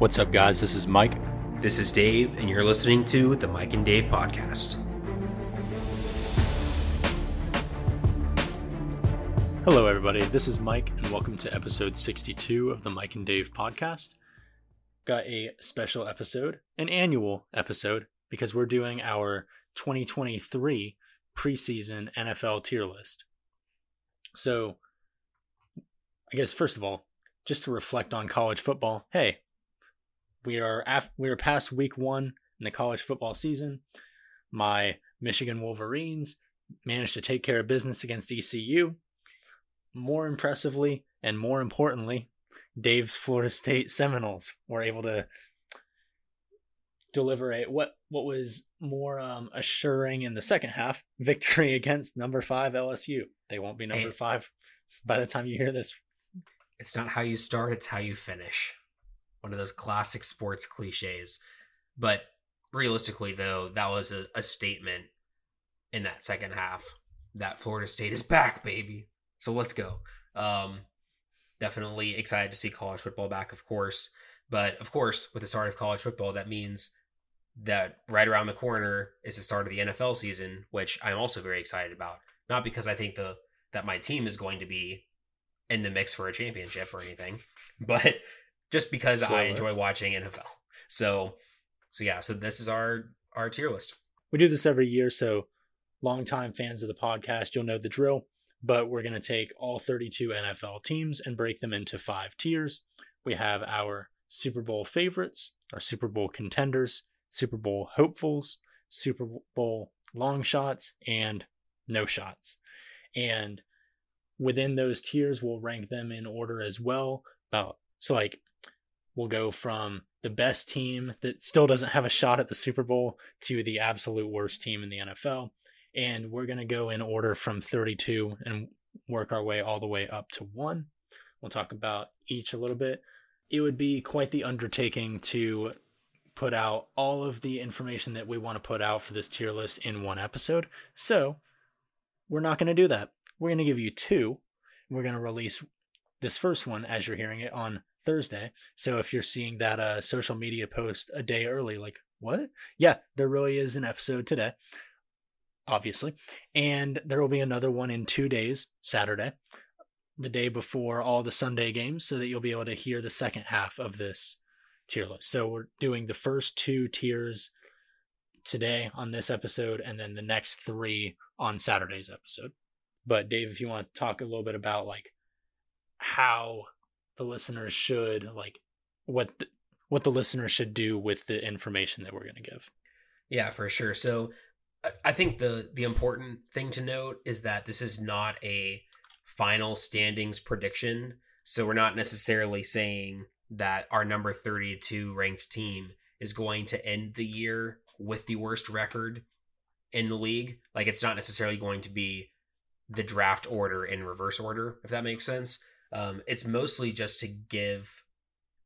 What's up, guys? This is Mike. This is Dave, and you're listening to the Mike and Dave podcast. Hello, everybody. This is Mike, and welcome to episode 62 of the Mike and Dave podcast. Got a special episode, an annual episode, because we're doing our 2023 preseason NFL tier list. So, I guess first of all, just to reflect on college football, hey, we are af- we are past week one in the college football season. My Michigan Wolverines managed to take care of business against ECU. More impressively and more importantly, Dave's Florida State Seminoles were able to deliver a what what was more um, assuring in the second half victory against number five LSU. They won't be number hey, five by the time you hear this. It's not how you start; it's how you finish one of those classic sports cliches. But realistically, though, that was a, a statement in that second half that Florida State is back, baby. So let's go. Um, definitely excited to see college football back, of course. But of course, with the start of college football, that means that right around the corner is the start of the NFL season, which I'm also very excited about. Not because I think the that my team is going to be in the mix for a championship or anything, but just because Spoiler. I enjoy watching NFL. So, so yeah, so this is our our tier list. We do this every year, so longtime fans of the podcast, you'll know the drill. But we're going to take all 32 NFL teams and break them into five tiers. We have our Super Bowl favorites, our Super Bowl contenders, Super Bowl hopefuls, Super Bowl long shots, and no shots. And within those tiers, we'll rank them in order as well. About so like will go from the best team that still doesn't have a shot at the Super Bowl to the absolute worst team in the NFL. And we're going to go in order from 32 and work our way all the way up to one. We'll talk about each a little bit. It would be quite the undertaking to put out all of the information that we want to put out for this tier list in one episode. So we're not going to do that. We're going to give you two. We're going to release this first one as you're hearing it on Thursday. So if you're seeing that uh, social media post a day early, like, what? Yeah, there really is an episode today, obviously. And there will be another one in two days, Saturday, the day before all the Sunday games, so that you'll be able to hear the second half of this tier list. So we're doing the first two tiers today on this episode, and then the next three on Saturday's episode. But Dave, if you want to talk a little bit about like how the listeners should like what the, what the listeners should do with the information that we're going to give. Yeah, for sure. So I think the the important thing to note is that this is not a final standings prediction. So we're not necessarily saying that our number 32 ranked team is going to end the year with the worst record in the league. Like it's not necessarily going to be the draft order in reverse order, if that makes sense. Um, it's mostly just to give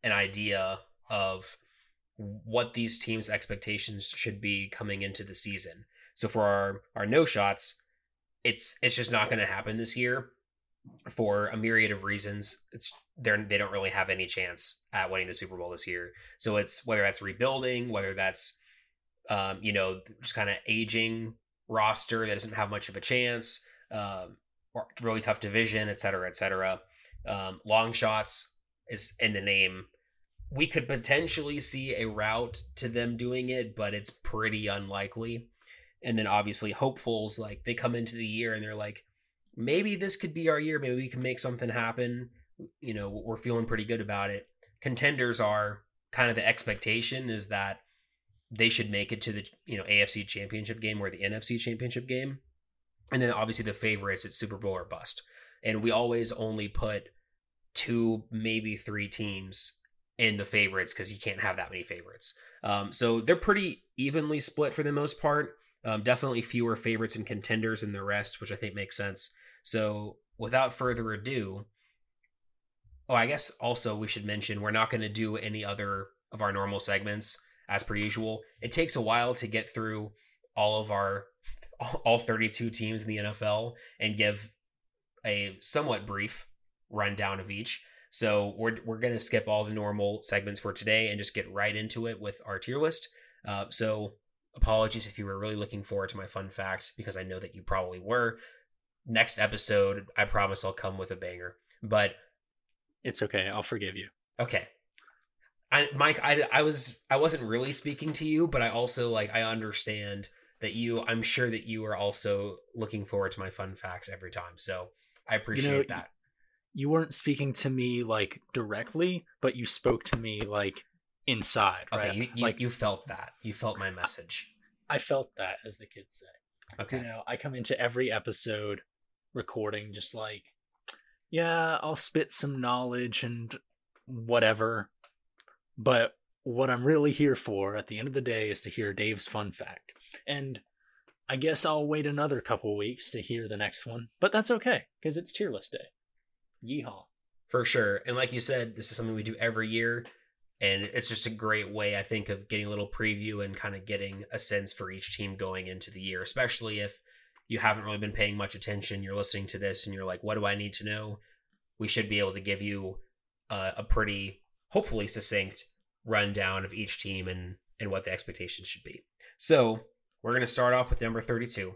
an idea of what these teams' expectations should be coming into the season. So for our our no shots, it's it's just not going to happen this year for a myriad of reasons. It's they're they don't really have any chance at winning the Super Bowl this year. So it's whether that's rebuilding, whether that's um, you know just kind of aging roster that doesn't have much of a chance, um, or really tough division, et cetera, et cetera. Um, long shots is in the name. We could potentially see a route to them doing it, but it's pretty unlikely. And then obviously hopefuls, like they come into the year and they're like, maybe this could be our year. Maybe we can make something happen. You know, we're feeling pretty good about it. Contenders are kind of the expectation is that they should make it to the you know AFC championship game or the NFC championship game. And then obviously the favorites, it's Super Bowl or bust. And we always only put two, maybe three teams in the favorites because you can't have that many favorites. Um, so they're pretty evenly split for the most part. Um, definitely fewer favorites and contenders than the rest, which I think makes sense. So without further ado, oh, I guess also we should mention we're not going to do any other of our normal segments as per usual. It takes a while to get through all of our all 32 teams in the NFL and give a somewhat brief rundown of each. So we're we're gonna skip all the normal segments for today and just get right into it with our tier list. Uh, so apologies if you were really looking forward to my fun facts because I know that you probably were. Next episode, I promise I'll come with a banger. But It's okay. I'll forgive you. okay, I, Mike, I, I was I wasn't really speaking to you, but I also like I understand that you. I'm sure that you are also looking forward to my fun facts every time. So I appreciate that. You weren't speaking to me like directly, but you spoke to me like inside, Okay, right? you, you like you felt that. You felt my message. I felt that, as the kids say. Okay. You know, I come into every episode recording just like, yeah, I'll spit some knowledge and whatever. But what I'm really here for at the end of the day is to hear Dave's fun fact. And I guess I'll wait another couple weeks to hear the next one, but that's okay because it's tier list day. Yeehaw. For sure. And like you said, this is something we do every year. And it's just a great way, I think, of getting a little preview and kind of getting a sense for each team going into the year, especially if you haven't really been paying much attention. You're listening to this and you're like, what do I need to know? We should be able to give you a, a pretty, hopefully, succinct rundown of each team and, and what the expectations should be. So we're going to start off with number 32.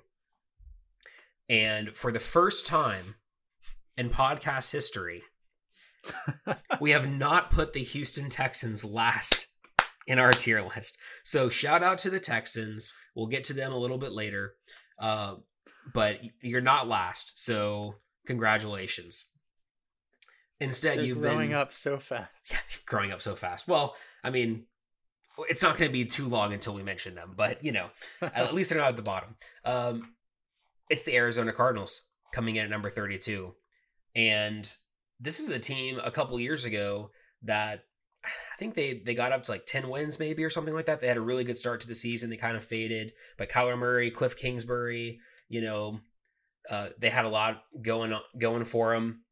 And for the first time in podcast history, we have not put the Houston Texans last in our tier list. So shout out to the Texans. We'll get to them a little bit later. Uh, but you're not last. So congratulations. Instead, They're you've been growing been up so fast. growing up so fast. Well, I mean, it's not going to be too long until we mention them, but you know, at least they're not at the bottom. Um, it's the Arizona Cardinals coming in at number 32. And this is a team a couple years ago that I think they they got up to like 10 wins maybe or something like that. They had a really good start to the season. They kind of faded, but Kyler Murray, Cliff Kingsbury, you know, uh, they had a lot going on, going for them.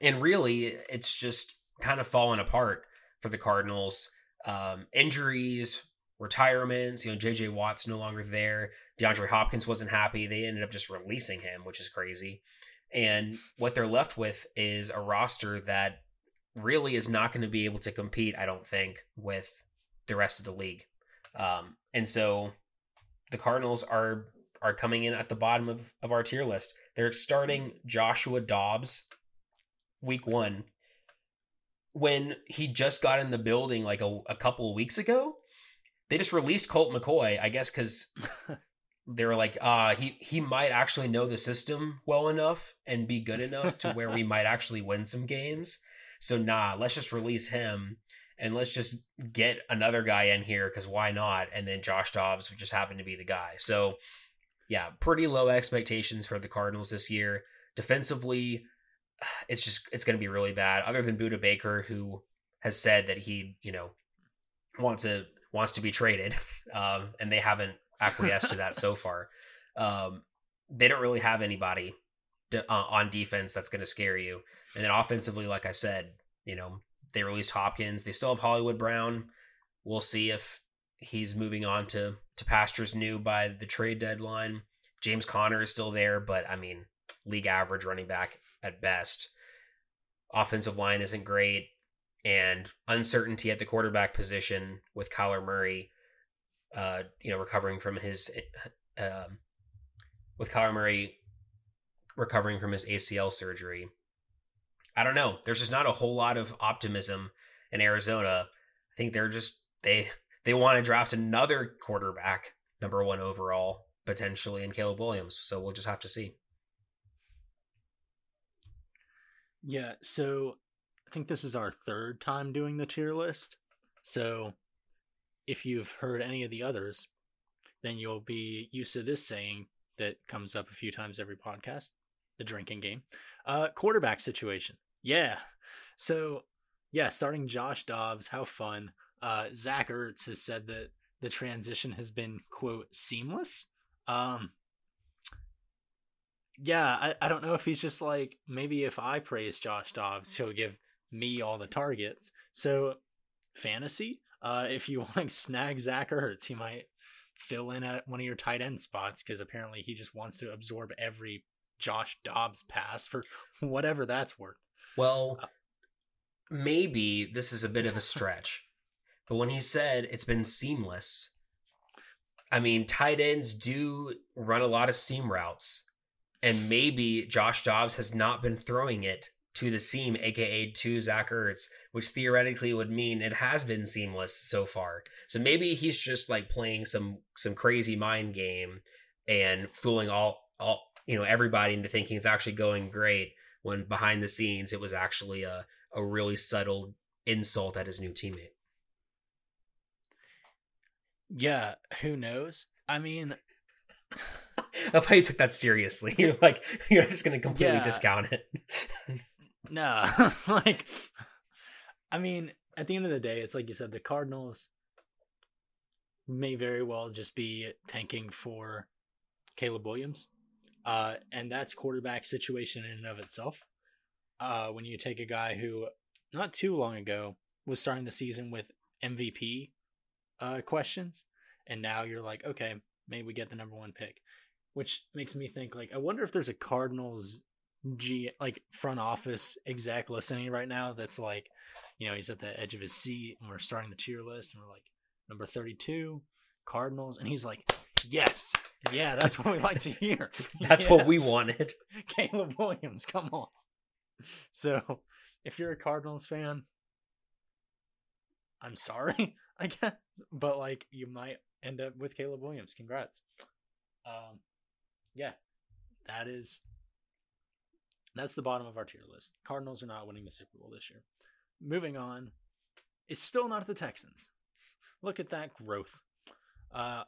And really, it's just kind of fallen apart for the Cardinals. Um, injuries, retirements, you know, JJ Watt's no longer there. DeAndre Hopkins wasn't happy. They ended up just releasing him, which is crazy. And what they're left with is a roster that really is not going to be able to compete, I don't think, with the rest of the league. Um, and so the Cardinals are are coming in at the bottom of, of our tier list. They're starting Joshua Dobbs week one when he just got in the building like a, a couple of weeks ago. They just released Colt McCoy, I guess, because they were like, uh, he he might actually know the system well enough and be good enough to where we might actually win some games. So nah, let's just release him and let's just get another guy in here because why not? And then Josh Dobbs would just happen to be the guy. So yeah, pretty low expectations for the Cardinals this year. Defensively, it's just it's going to be really bad. Other than Budda Baker, who has said that he you know wants to wants to be traded, um, and they haven't acquiesced to that so far. Um, they don't really have anybody to, uh, on defense that's going to scare you. And then offensively, like I said, you know they released Hopkins. They still have Hollywood Brown. We'll see if he's moving on to to pastures new by the trade deadline. James Conner is still there, but I mean, league average running back at best. Offensive line isn't great, and uncertainty at the quarterback position with Kyler Murray, uh, you know, recovering from his, um, with Kyler Murray recovering from his ACL surgery. I don't know. There's just not a whole lot of optimism in Arizona. I think they're just they they want to draft another quarterback, number one overall, potentially, in Caleb Williams. So we'll just have to see. Yeah, so I think this is our third time doing the tier list. So if you've heard any of the others, then you'll be used to this saying that comes up a few times every podcast the drinking game. Uh, quarterback situation. Yeah. So, yeah, starting Josh Dobbs, how fun. Uh, Zach Ertz has said that the transition has been, quote, seamless. Um, yeah, I, I don't know if he's just like maybe if I praise Josh Dobbs, he'll give me all the targets. So fantasy, uh, if you want to snag Zach Ertz, he might fill in at one of your tight end spots because apparently he just wants to absorb every Josh Dobbs pass for whatever that's worth. Well, maybe this is a bit of a stretch, but when he said it's been seamless, I mean, tight ends do run a lot of seam routes, and maybe Josh Dobbs has not been throwing it to the seam, aka to Zach Ertz, which theoretically would mean it has been seamless so far. So maybe he's just like playing some some crazy mind game and fooling all all you know everybody into thinking it's actually going great when behind the scenes it was actually a a really subtle insult at his new teammate. Yeah, who knows? I mean, of how you took that seriously. You're like, you're just going to completely Yeah. discount it. no, like, I mean, at the end of the day, it's like you said, the Cardinals may very well just be tanking for Caleb Williams, uh, and that's quarterback situation in and of itself. Uh, when you take a guy who, not too long ago, was starting the season with MVP uh, questions, and now you're like, okay, maybe we get the number one pick, which makes me think like, I wonder if there's a Cardinals G like front office exec listening right now that's like, you know, he's at the edge of his seat and we're starting the tier list and we're like number 32 Cardinals and he's like, "Yes. Yeah, that's what we like to hear." That's Yeah. what we wanted. Caleb Williams, come on. So, if you're a Cardinals fan, I'm sorry, I guess, but like you might end up with Caleb Williams. Congrats. Um, yeah, that is that's the bottom of our tier list. Cardinals are not winning the Super Bowl this year. Moving on, it's still not the Texans. Look at that growth. Uh,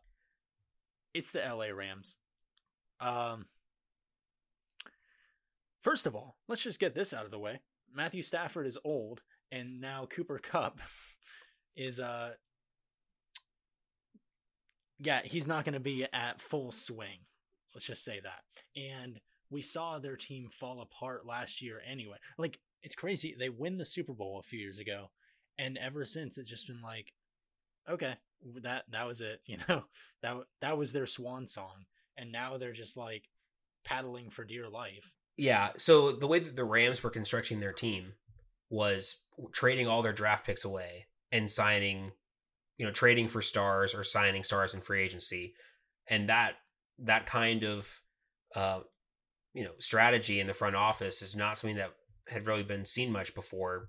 it's the LA Rams. Um, First of all, let's just get this out of the way. Matthew Stafford is old, and now Cooper Kupp is uh yeah, he's not going to be at full swing. Let's just say that. And we saw their team fall apart last year anyway. Like it's crazy. They win the Super Bowl a few years ago, and ever since it's just been like, okay, that that was it. You know, that that was their swan song, and now they're just like paddling for dear life. Yeah. So the way that the Rams were constructing their team was trading all their draft picks away and signing, you know, trading for stars or signing stars in free agency, and that that kind of, uh, you know, strategy in the front office is not something that had really been seen much before.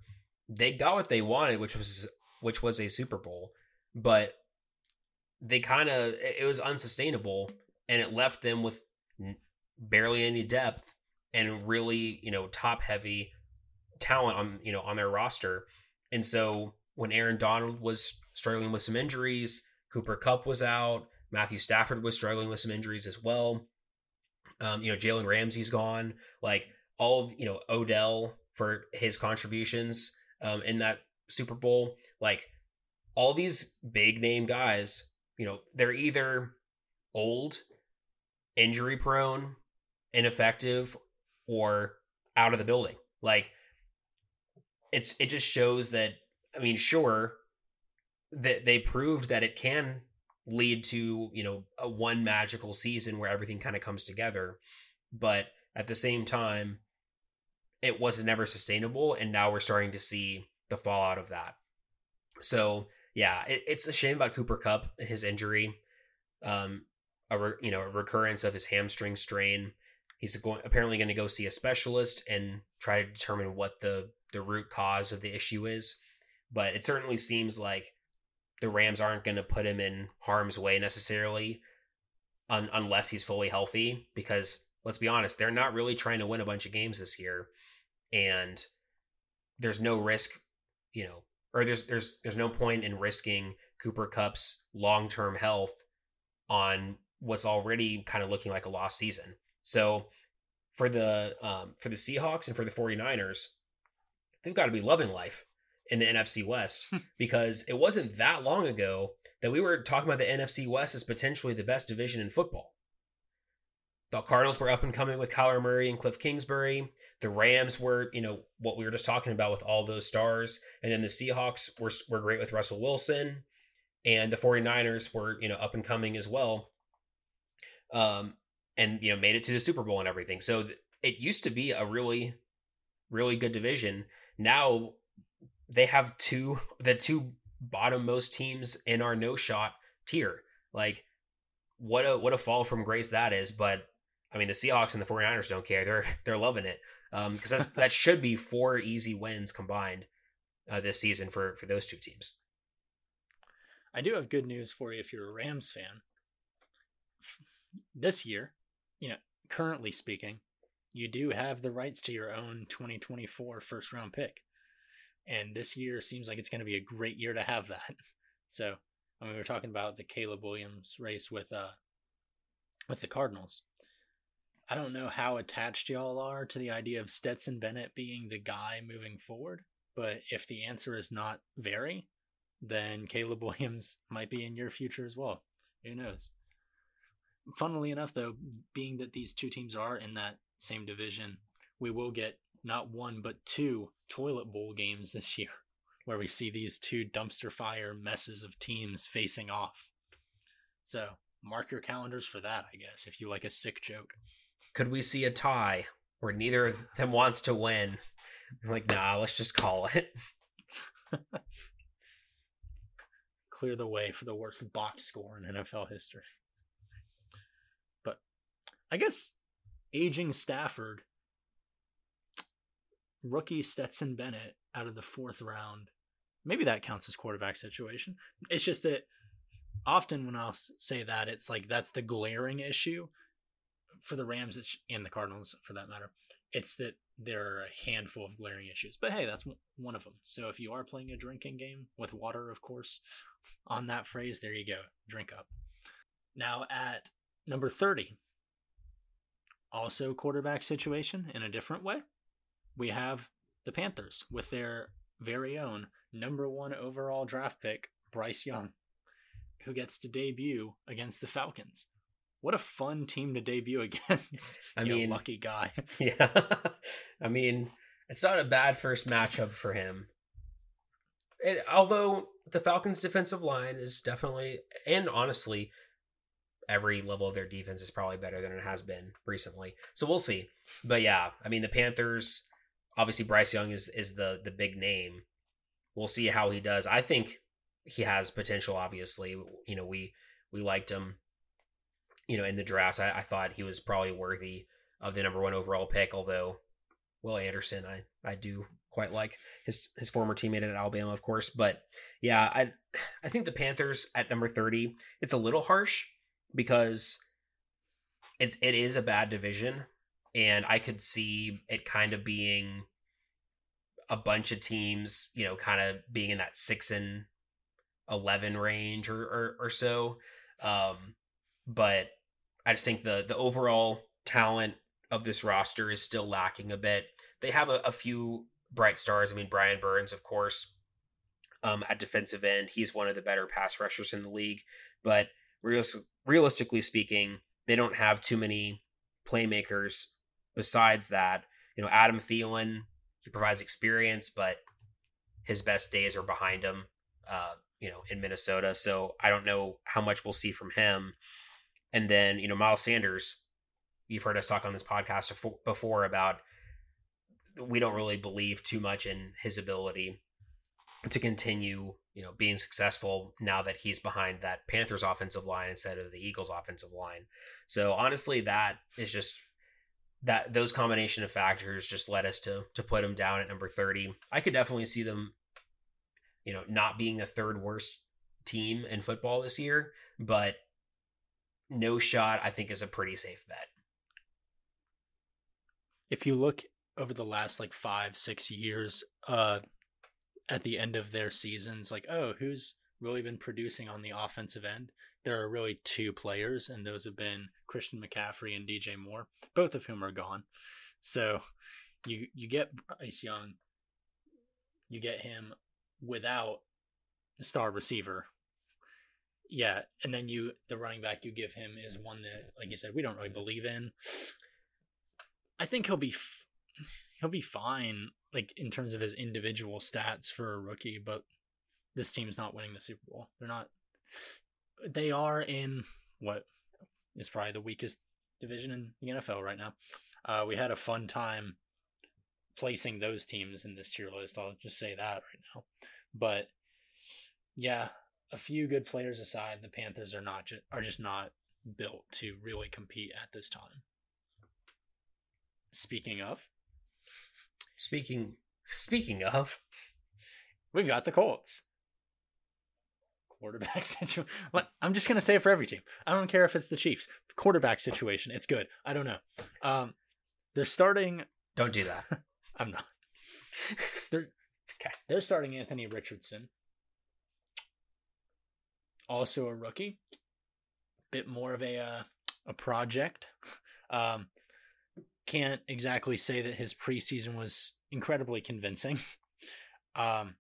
They got what they wanted, which was which was a Super Bowl, but they kind of it was unsustainable, and it left them with barely any depth and really you know top heavy talent on you know on their roster and so when aaron donald was struggling with some injuries Cooper Kupp was out matthew stafford was struggling with some injuries as well um, you know jalen ramsey's gone like all of you know odell for his contributions um, in that super bowl like all these big name guys you know they're either old injury prone ineffective or out of the building. Like it's it just shows that I mean, sure that they proved that it can lead to, you know, a one magical season where everything kind of comes together, but at the same time it was never sustainable and now we're starting to see the fallout of that. So, yeah, it, it's a shame about Cooper Kupp and his injury. Um a re, you know, a recurrence of his hamstring strain he's going apparently going to go see a specialist and try to determine what the the root cause of the issue is but it certainly seems like the rams aren't going to put him in harm's way necessarily un- unless he's fully healthy because let's be honest they're not really trying to win a bunch of games this year and there's no risk you know or there's there's there's no point in risking Cooper Kupp's long-term health on what's already kind of looking like a lost season. So for the um, for the Seahawks and for the 49ers, they've got to be loving life in the NFC West because it wasn't that long ago that we were talking about the NFC West as potentially the best division in football. The Cardinals were up and coming with Kyler Murray and Cliff Kingsbury. The Rams were, you know, what we were just talking about with all those stars. And then the Seahawks were, were great with Russell Wilson. And the 49ers were, you know, up and coming as well. Um, and you know made it to the Super Bowl and everything. So th- it used to be a really, really good division. Now they have two the two bottom most teams in our no shot tier. Like what a what a fall from grace that is. But I mean the Seahawks and the 49ers don't care. They're they're loving it. Um because that's that should be four easy wins combined uh, this season for for those two teams. I do have good news for you if you're a Rams fan. This year, you know, currently speaking, you do have the rights to your own 2024 first round pick. And this year seems like it's going to be a great year to have that. So, I mean, we were talking about the Caleb Williams race with uh with the Cardinals. I don't know how attached y'all are to the idea of Stetson Bennett being the guy moving forward, but if the answer is not very, then Caleb Williams might be in your future as well. Who knows? Funnily enough, though, being that these two teams are in that same division, we will get not one but two toilet bowl games this year where we see these two dumpster fire messes of teams facing off. So mark your calendars for that, I guess, if you like a sick joke. Could we see a tie where neither of them wants to win? I'm like, nah, let's just call it. Clear the way for the worst box score in NFL history. But I guess aging Stafford rookie Stetson Bennett out of the fourth round. Maybe that counts as quarterback situation. It's just that often when I'll say that, it's like that's the glaring issue for the Rams and the Cardinals for that matter. It's that there are a handful of glaring issues. But hey, that's one of them. So if you are playing a drinking game with water, of course, on that phrase, there you go. Drink up. Now at number 30, also quarterback situation in a different way we have the Panthers with their very own number one overall draft pick, Bryce Young, who gets to debut against the Falcons. What a fun team to debut against. I mean, lucky guy. Yeah. I mean, it's not a bad first matchup for him. It, although the Falcons' defensive line is definitely, and honestly, every level of their defense is probably better than it has been recently. So we'll see. But yeah, I mean, the Panthers obviously Bryce Young is is the the big name. We'll see how he does. I think he has potential. Obviously, you know we we liked him. You know, in the draft, I, I thought he was probably worthy of the number one overall pick. Although Will Anderson, I I do quite like his his former teammate at Alabama, of course. But yeah, I I think the Panthers at number thirty, it's a little harsh because it's it is a bad division and I could see it kind of being a bunch of teams, you know, kind of being in that six and eleven range or or, or so. Um, but I just think the the overall talent of this roster is still lacking a bit. They have a, a few bright stars. I mean, Brian Burns, of course, um, at defensive end, he's one of the better pass rushers in the league. But realistically speaking, they don't have too many playmakers besides that, you know, Adam Thielen, he provides experience, but his best days are behind him, uh, you know, in Minnesota. So I don't know how much we'll see from him. And then, you know, Miles Sanders, you've heard us talk on this podcast before about we don't really believe too much in his ability to continue, you know, being successful now that he's behind that Panthers offensive line instead of the Eagles offensive line. So honestly, that is just that those combination of factors just led us to to put them down at number 30. I could definitely see them you know not being the third worst team in football this year, but no shot I think is a pretty safe bet. If you look over the last like 5 6 years uh at the end of their seasons like oh who's really been producing on the offensive end there are really two players, and those have been Christian McCaffrey and DJ Moore, both of whom are gone. So you you get Bryce Young, you get him without the star receiver. Yeah, and then you the running back you give him is one that, like you said, we don't really believe in. I think he'll be he'll be fine, like in terms of his individual stats for a rookie, but this team's not winning the Super Bowl. They're not they are in what is probably the weakest division in the NFL right now. Uh, we had a fun time placing those teams in this tier list. I'll just say that right now. But yeah, a few good players aside, the Panthers are not just are just not built to really compete at this time. Speaking of, speaking speaking of, we've got the Colts. Quarterback situation. I'm just gonna say it for every team. I don't care if it's the Chiefs. The quarterback situation. It's good. I don't know. Um, they're starting. Don't do that. I'm not. they're okay. They're starting Anthony Richardson. Also a rookie. Bit more of a uh, a project. Um, can't exactly say that his preseason was incredibly convincing. Um,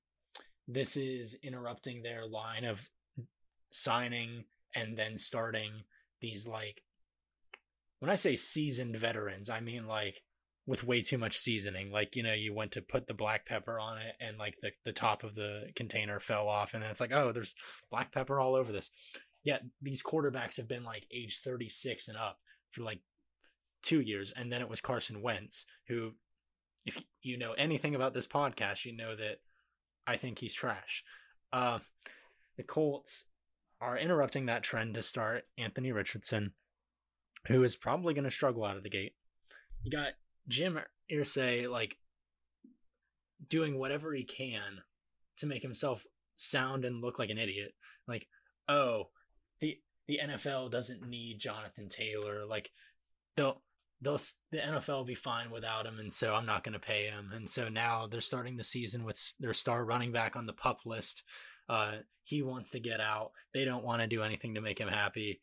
this is interrupting their line of signing and then starting these like when I say seasoned veterans, I mean like with way too much seasoning. Like, you know, you went to put the black pepper on it and like the, the top of the container fell off and then it's like, oh, there's black pepper all over this. Yet these quarterbacks have been like age 36 and up for like two years. And then it was Carson Wentz, who, if you know anything about this podcast, you know that I think he's trash. Uh, the Colts are interrupting that trend to start Anthony Richardson, who is probably going to struggle out of the gate. You got Jim Irsay like doing whatever he can to make himself sound and look like an idiot. Like, oh, the the NFL doesn't need Jonathan Taylor. Like, they'll they'll the NFL will be fine without him, and so I'm not going to pay him. And so now they're starting the season with their star running back on the pup list. Uh, he wants to get out. They don't want to do anything to make him happy,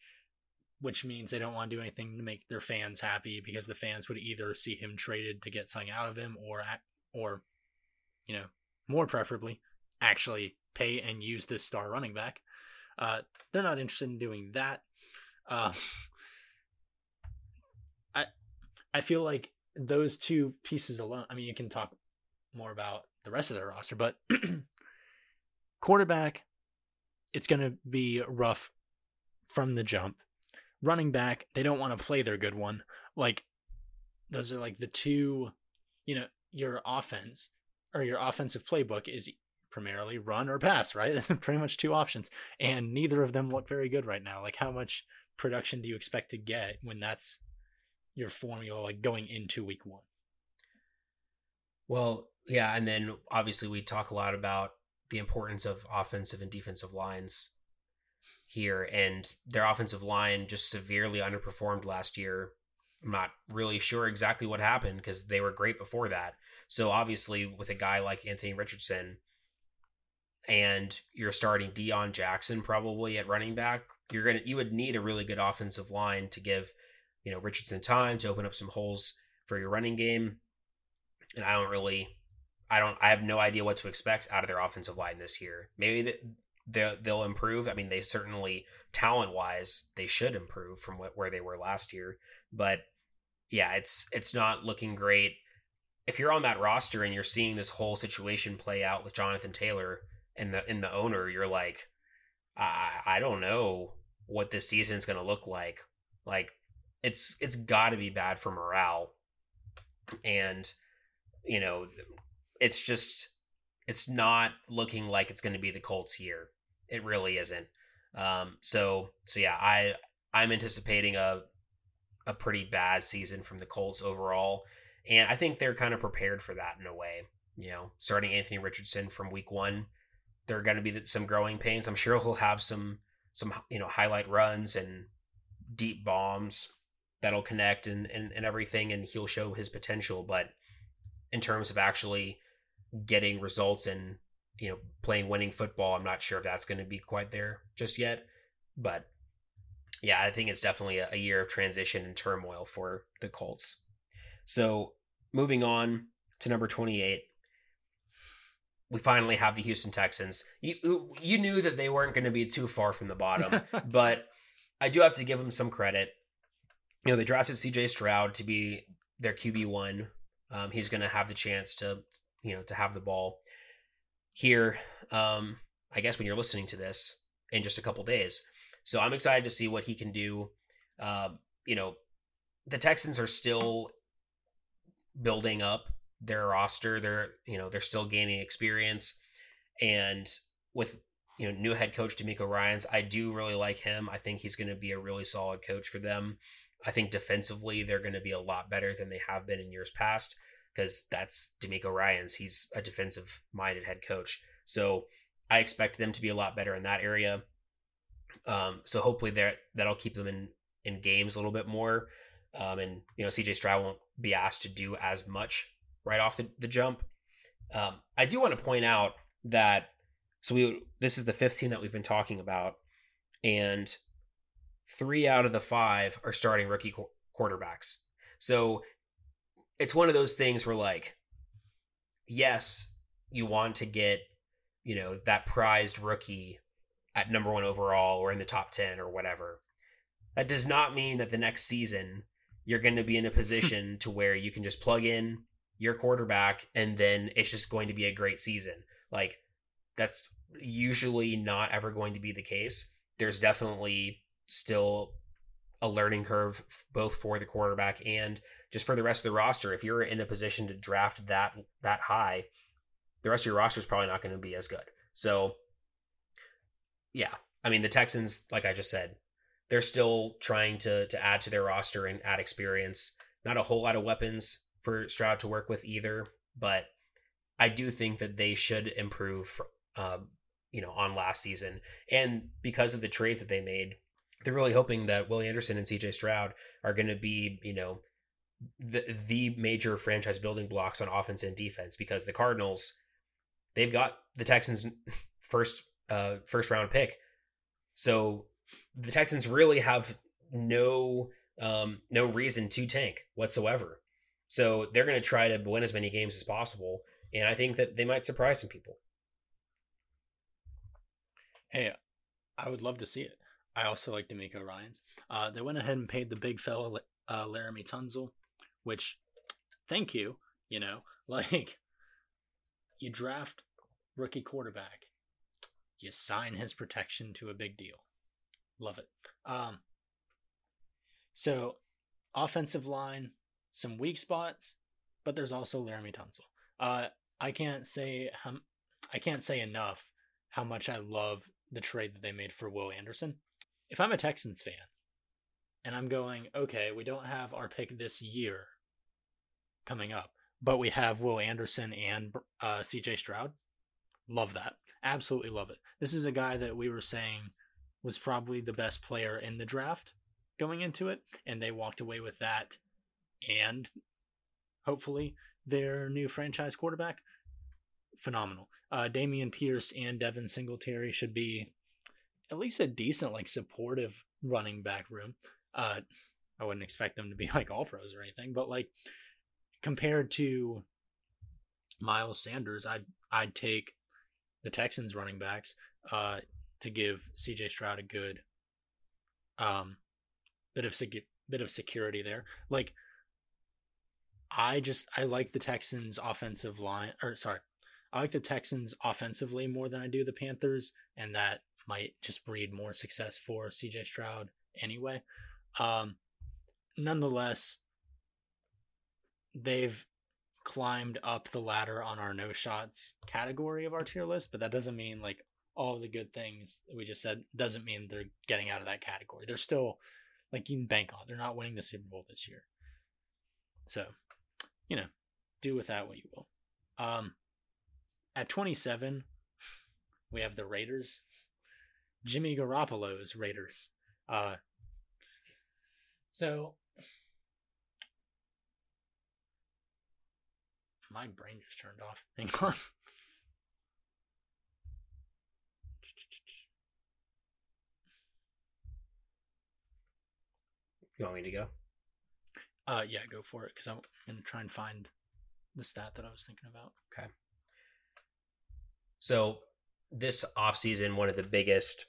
which means they don't want to do anything to make their fans happy because the fans would either see him traded to get something out of him, or or you know more preferably actually pay and use this star running back. Uh, they're not interested in doing that. Uh, I feel like those two pieces alone. I mean, you can talk more about the rest of their roster, but quarterback, it's going to be rough from the jump. Running back, they don't want to play their good one. Like, those are like the two, you know, your offense or your offensive playbook is primarily run or pass, right? That's pretty much two options. And neither of them look very good right now. Like, how much production do you expect to get when that's your formula like going into week one. Well, yeah, and then obviously we talk a lot about the importance of offensive and defensive lines here, and their offensive line just severely underperformed last year. I'm not really sure exactly what happened because they were great before that. So obviously, with a guy like Anthony Richardson, and you're starting Deon Jackson probably at running back, you're gonna you would need a really good offensive line to give you know Richardson time to open up some holes for your running game. And I don't really, I don't, I have no idea what to expect out of their offensive line this year. Maybe that they'll, they'll improve. I mean, they certainly talent wise they should improve from what, where they were last year. But yeah, it's it's not looking great. If you're on that roster and you're seeing this whole situation play out with Jonathan Taylor and the in the owner, you're like, I I don't know what this season's going to look like. Like it's it's got to be bad for morale. And you know it's just it's not looking like it's going to be the Colts year. It really isn't. Um so so yeah i i'm anticipating a a pretty bad season from the Colts overall. And i think they're kind of prepared for that in a way you know starting Anthony Richardson from week 1 there are going to be some growing pains. I'm sure he'll have some some you know highlight runs and deep bombs that'll connect and, and, and everything and he'll show his potential. But in terms of actually getting results and you know playing winning football i'm not sure if that's going to be quite there just yet. But yeah i think it's definitely a, a year of transition and turmoil for the colts. So moving on to number 28 we finally have the Houston Texans. You you knew that they weren't going to be too far from the bottom, but I do have to give them some credit you know, they drafted CJ Stroud to be their QB one. Um, he's going to have the chance to, you know, to have the ball here. Um, I guess when you're listening to this in just a couple days, so I'm excited to see what he can do. Um, you know, the Texans are still building up their roster. They're you know they're still gaining experience, and with you know new head coach DeMeco Ryans, I do really like him. I think he's going to be a really solid coach for them. I think defensively they're going to be a lot better than they have been in years past because that's DeMeco Ryans. He's a defensive minded head coach, so I expect them to be a lot better in that area. Um, so hopefully that that'll keep them in in games a little bit more. Um, and you know CJ Stroud won't be asked to do as much right off the, the jump. Um, I do want to point out that so we this is the 15 that we've been talking about, and three out of the five are starting rookie qu- quarterbacks. So it's one of those things where like, yes, you want to get you know that prized rookie at number one overall or in the top 10 or whatever that does not mean that the next season you're going to be in a position to where you can just plug in your quarterback and then it's just going to be a great season. Like that's usually not ever going to be the case. There's definitely still a learning curve both for the quarterback and just for the rest of the roster. If you're in a position to draft that that high, the rest of your roster is probably not going to be as good. So yeah, I mean the Texans like I just said, they're still trying to to add to their roster and add experience. Not a whole lot of weapons for Stroud to work with either, but I do think that they should improve, um, you know, on last season. And because of the trades that they made, they're really hoping that Willie Anderson and CJ Stroud are going to be, you know, the the major franchise building blocks on offense and defense. Because the Cardinals, they've got the Texans' first uh, first round pick, so the Texans really have no um, no reason to tank whatsoever. So they're going to try to win as many games as possible, and I think that they might surprise some people. Hey, I would love to see it. I also like DeMeco Ryans. Uh, they went ahead and paid the big fella uh, Laremy Tunsil, which, thank you. You know, like you draft rookie quarterback, you sign his protection to a big deal. Love it. Um, so, offensive line, some weak spots, but there's also Laremy Tunsil. Uh, I can't say how, I can't say enough how much I love the trade that they made for Will Anderson. If I'm a Texans fan and I'm going, okay, we don't have our pick this year coming up, but we have Will Anderson and uh, CJ Stroud. Love that. Absolutely love it. This is a guy that we were saying was probably the best player in the draft going into it, and they walked away with that and hopefully their new franchise quarterback. Phenomenal. Uh, Dameon Pierce and Devin Singletary should be at least a decent, like supportive running back room. Uh, I wouldn't expect them to be like all pros or anything, but like compared to Miles Sanders, I'd I'd take the Texans running backs. Uh, to give CJ Stroud a good um bit of bit of security there. Like I just I like the Texans offensive line or sorry. I like the Texans offensively more than I do the Panthers and that might just breed more success for CJ Stroud anyway. Um nonetheless they've climbed up the ladder on our no shots category of our tier list, but that doesn't mean like all the good things we just said doesn't mean they're getting out of that category. They're still like you can bank on. They're not winning the Super Bowl this year. So, you know, do with that what you will. Um at 27, we have the Raiders. Jimmy Garoppolo's Raiders. Uh so my brain just turned off. Hang on. You want me to go? Uh, yeah, go for it because I'm gonna try and find the stat that I was thinking about. Okay. So this offseason, one of the biggest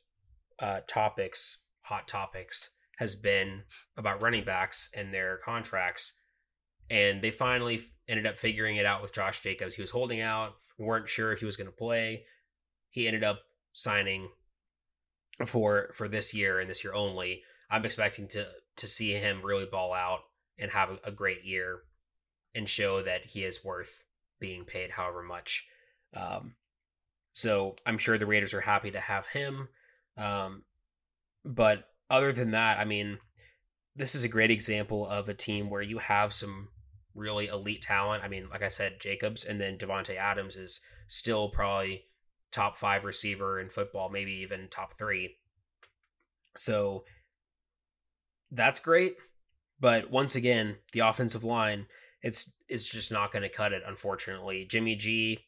uh, topics, hot topics, has been about running backs and their contracts. And they finally ended up figuring it out with Josh Jacobs. He was holding out. We weren't sure if he was going to play. He ended up signing for for this year and this year only. I'm expecting to to see him really ball out and have a, a great year and show that he is worth being paid however much. Um, so I'm sure the Raiders are happy to have him. Um, but other than that, I mean, this is a great example of a team where you have some really elite talent. I mean, like I said, Jacobs and then Davante Adams is still probably top five receiver in football, maybe even top three. So that's great. But once again, the offensive line, it's it's just not going to cut it. Unfortunately, Jimmy G.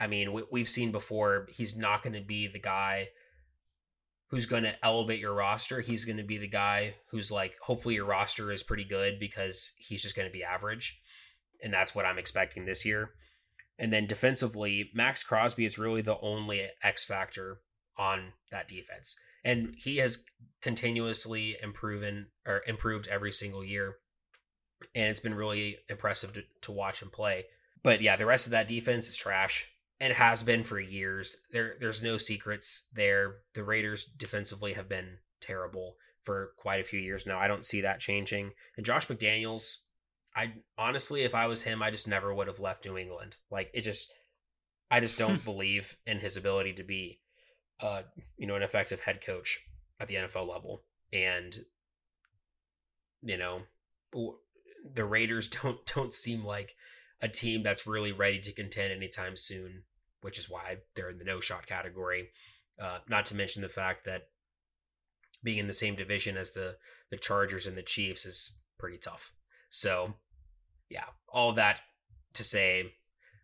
I mean, we, we've seen before. He's not going to be the guy who's going to elevate your roster. He's going to be the guy who's like, hopefully your roster is pretty good because he's just going to be average. And that's what I'm expecting this year. And then defensively, Maxx Crosby is really the only X factor on that defense. And he has continuously improving or improved every single year. And it's been really impressive to, to watch him play. But yeah, the rest of that defense is trash and has been for years. There there's no secrets there. The Raiders defensively have been terrible for quite a few years now. I don't see that changing. And Josh McDaniels, I honestly, if I was him, I just never would have left New England. Like it just, I just don't believe in his ability to be, uh, you know, an effective head coach at the NFL level. And you know, the Raiders don't don't seem like a team that's really ready to contend anytime soon, which is why they're in the no shot category. Uh, not to mention the fact that being in the same division as the the Chargers and the Chiefs is pretty tough. So yeah, all that to say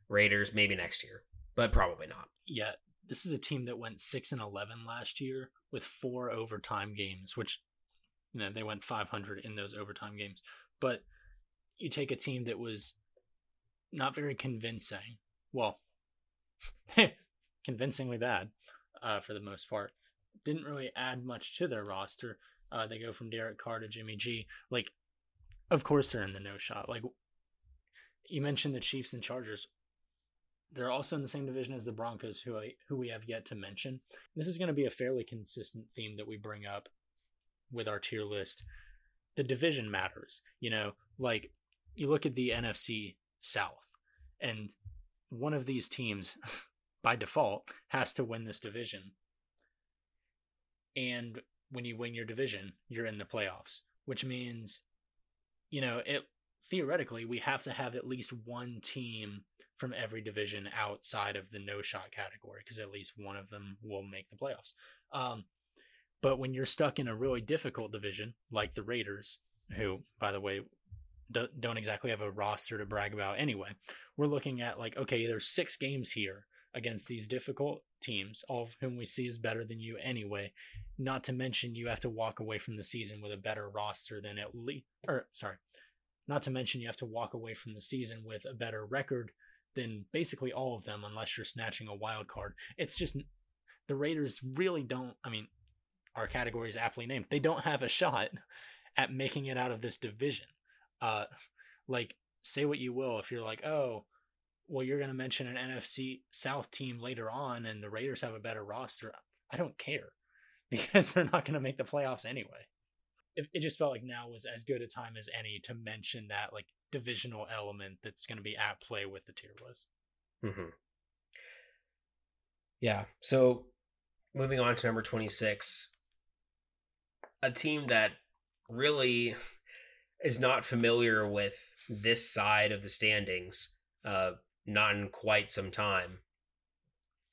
Raiders maybe next year, but probably not. Yeah, this is a team that went 6 and 11 last year with four overtime games, which you know, they went 500 in those overtime games. But you take a team that was not very convincing. Well, convincingly bad uh, for the most part. Didn't really add much to their roster. Uh, they go from Derek Carr to Jimmy G. Like, of course they're in the no shot. Like, you mentioned the Chiefs and Chargers. They're also in the same division as the Broncos, who I, who we have yet to mention. This is going to be a fairly consistent theme that we bring up with our tier list. The division matters. You know, like you look at the NFC South, and one of these teams, by default, has to win this division. And when you win your division, you're in the playoffs, which means, you know, it theoretically we have to have at least one team from every division outside of the no shot category because at least one of them will make the playoffs. Um, but when you're stuck in a really difficult division like the Raiders, who, by the way, don't exactly have a roster to brag about anyway, we're looking at like, okay, there's six games here against these difficult teams, all of whom we see is better than you anyway. Not to mention you have to walk away from the season with a better roster than at least, or sorry, not to mention you have to walk away from the season with a better record than basically all of them, unless you're snatching a wild card. It's just the Raiders really don't. I mean, our category is aptly named. They don't have a shot at making it out of this division. Uh, like, say what you will, if you're like, oh, well, you're going to mention an NFC South team later on, and the Raiders have a better roster. I don't care because they're not going to make the playoffs anyway. It, it just felt like now was as good a time as any to mention that like divisional element that's going to be at play with the tier list. Mm-hmm. Yeah. So moving on to number 26, a team that really is not familiar with this side of the standings, uh, not in quite some time.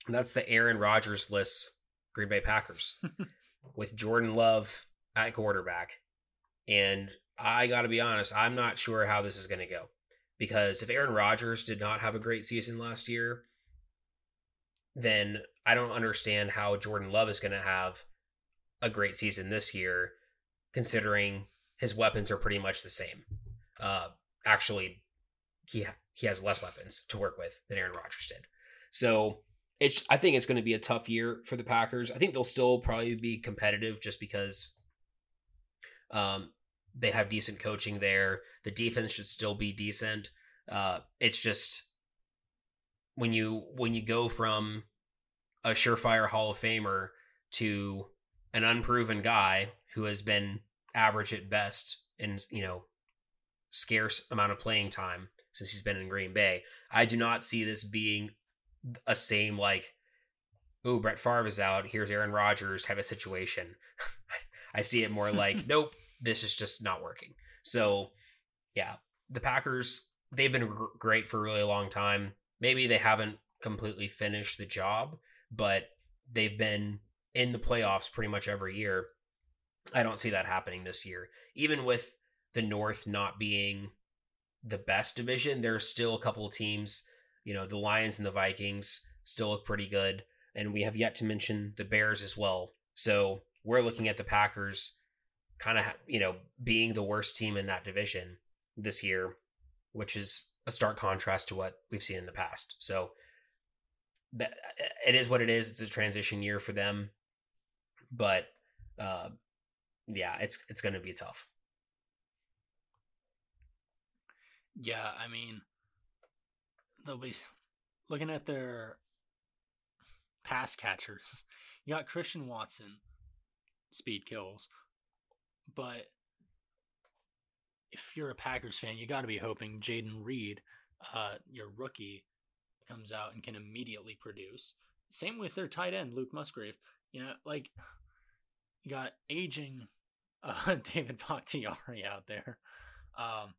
And that's the Aaron Rodgers list Green Bay Packers with Jordan Love at quarterback. And I got to be honest, I'm not sure how this is going to go. Because if Aaron Rodgers did not have a great season last year, then I don't understand how Jordan Love is going to have a great season this year, considering his weapons are pretty much the same. Uh, actually, he ha- he has less weapons to work with than Aaron Rodgers did. So it's I think it's going to be a tough year for the Packers. I think they'll still probably be competitive just because um, they have decent coaching there. The defense should still be decent. Uh, it's just when you when you go from a surefire Hall of Famer to an unproven guy who has been average at best in you know scarce amount of playing time since he's been in Green Bay. I do not see this being a same like, oh, Brett Favre is out. Here's Aaron Rodgers type of situation. I see it more like, nope, this is just not working. So, yeah, the Packers they've been gr- great for a really long time. Maybe they haven't completely finished the job, but they've been in the playoffs pretty much every year. I don't see that happening this year. Even with the North not being the best division, there's still a couple of teams, you know, the Lions and the Vikings still look pretty good. And we have yet to mention the Bears as well. So we're looking at the Packers kind of, you know, being the worst team in that division this year, which is a stark contrast to what we've seen in the past. So that it is what it is. It's a transition year for them, but uh, yeah, it's it's going to be tough. Yeah, I mean, they'll be looking at their pass catchers. You got Christian Watson, speed kills, but if you're a Packers fan, you got to be hoping Jayden Reed, uh, your rookie, comes out and can immediately produce. Same with their tight end, Luke Musgrave. You know, like you got aging uh, David Bakhtiari out there. Um,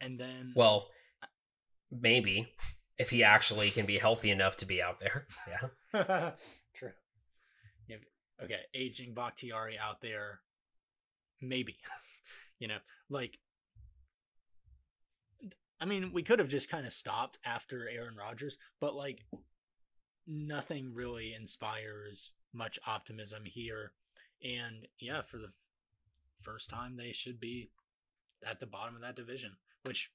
and then well, maybe if he actually can be healthy enough to be out there. Yeah. True. Yeah. Okay, aging Bakhtiari out there. Maybe. you know, like I mean, we could have just kind of stopped after Aaron Rodgers, but like nothing really inspires much optimism here. And yeah, for the first time, they should be at the bottom of that division, which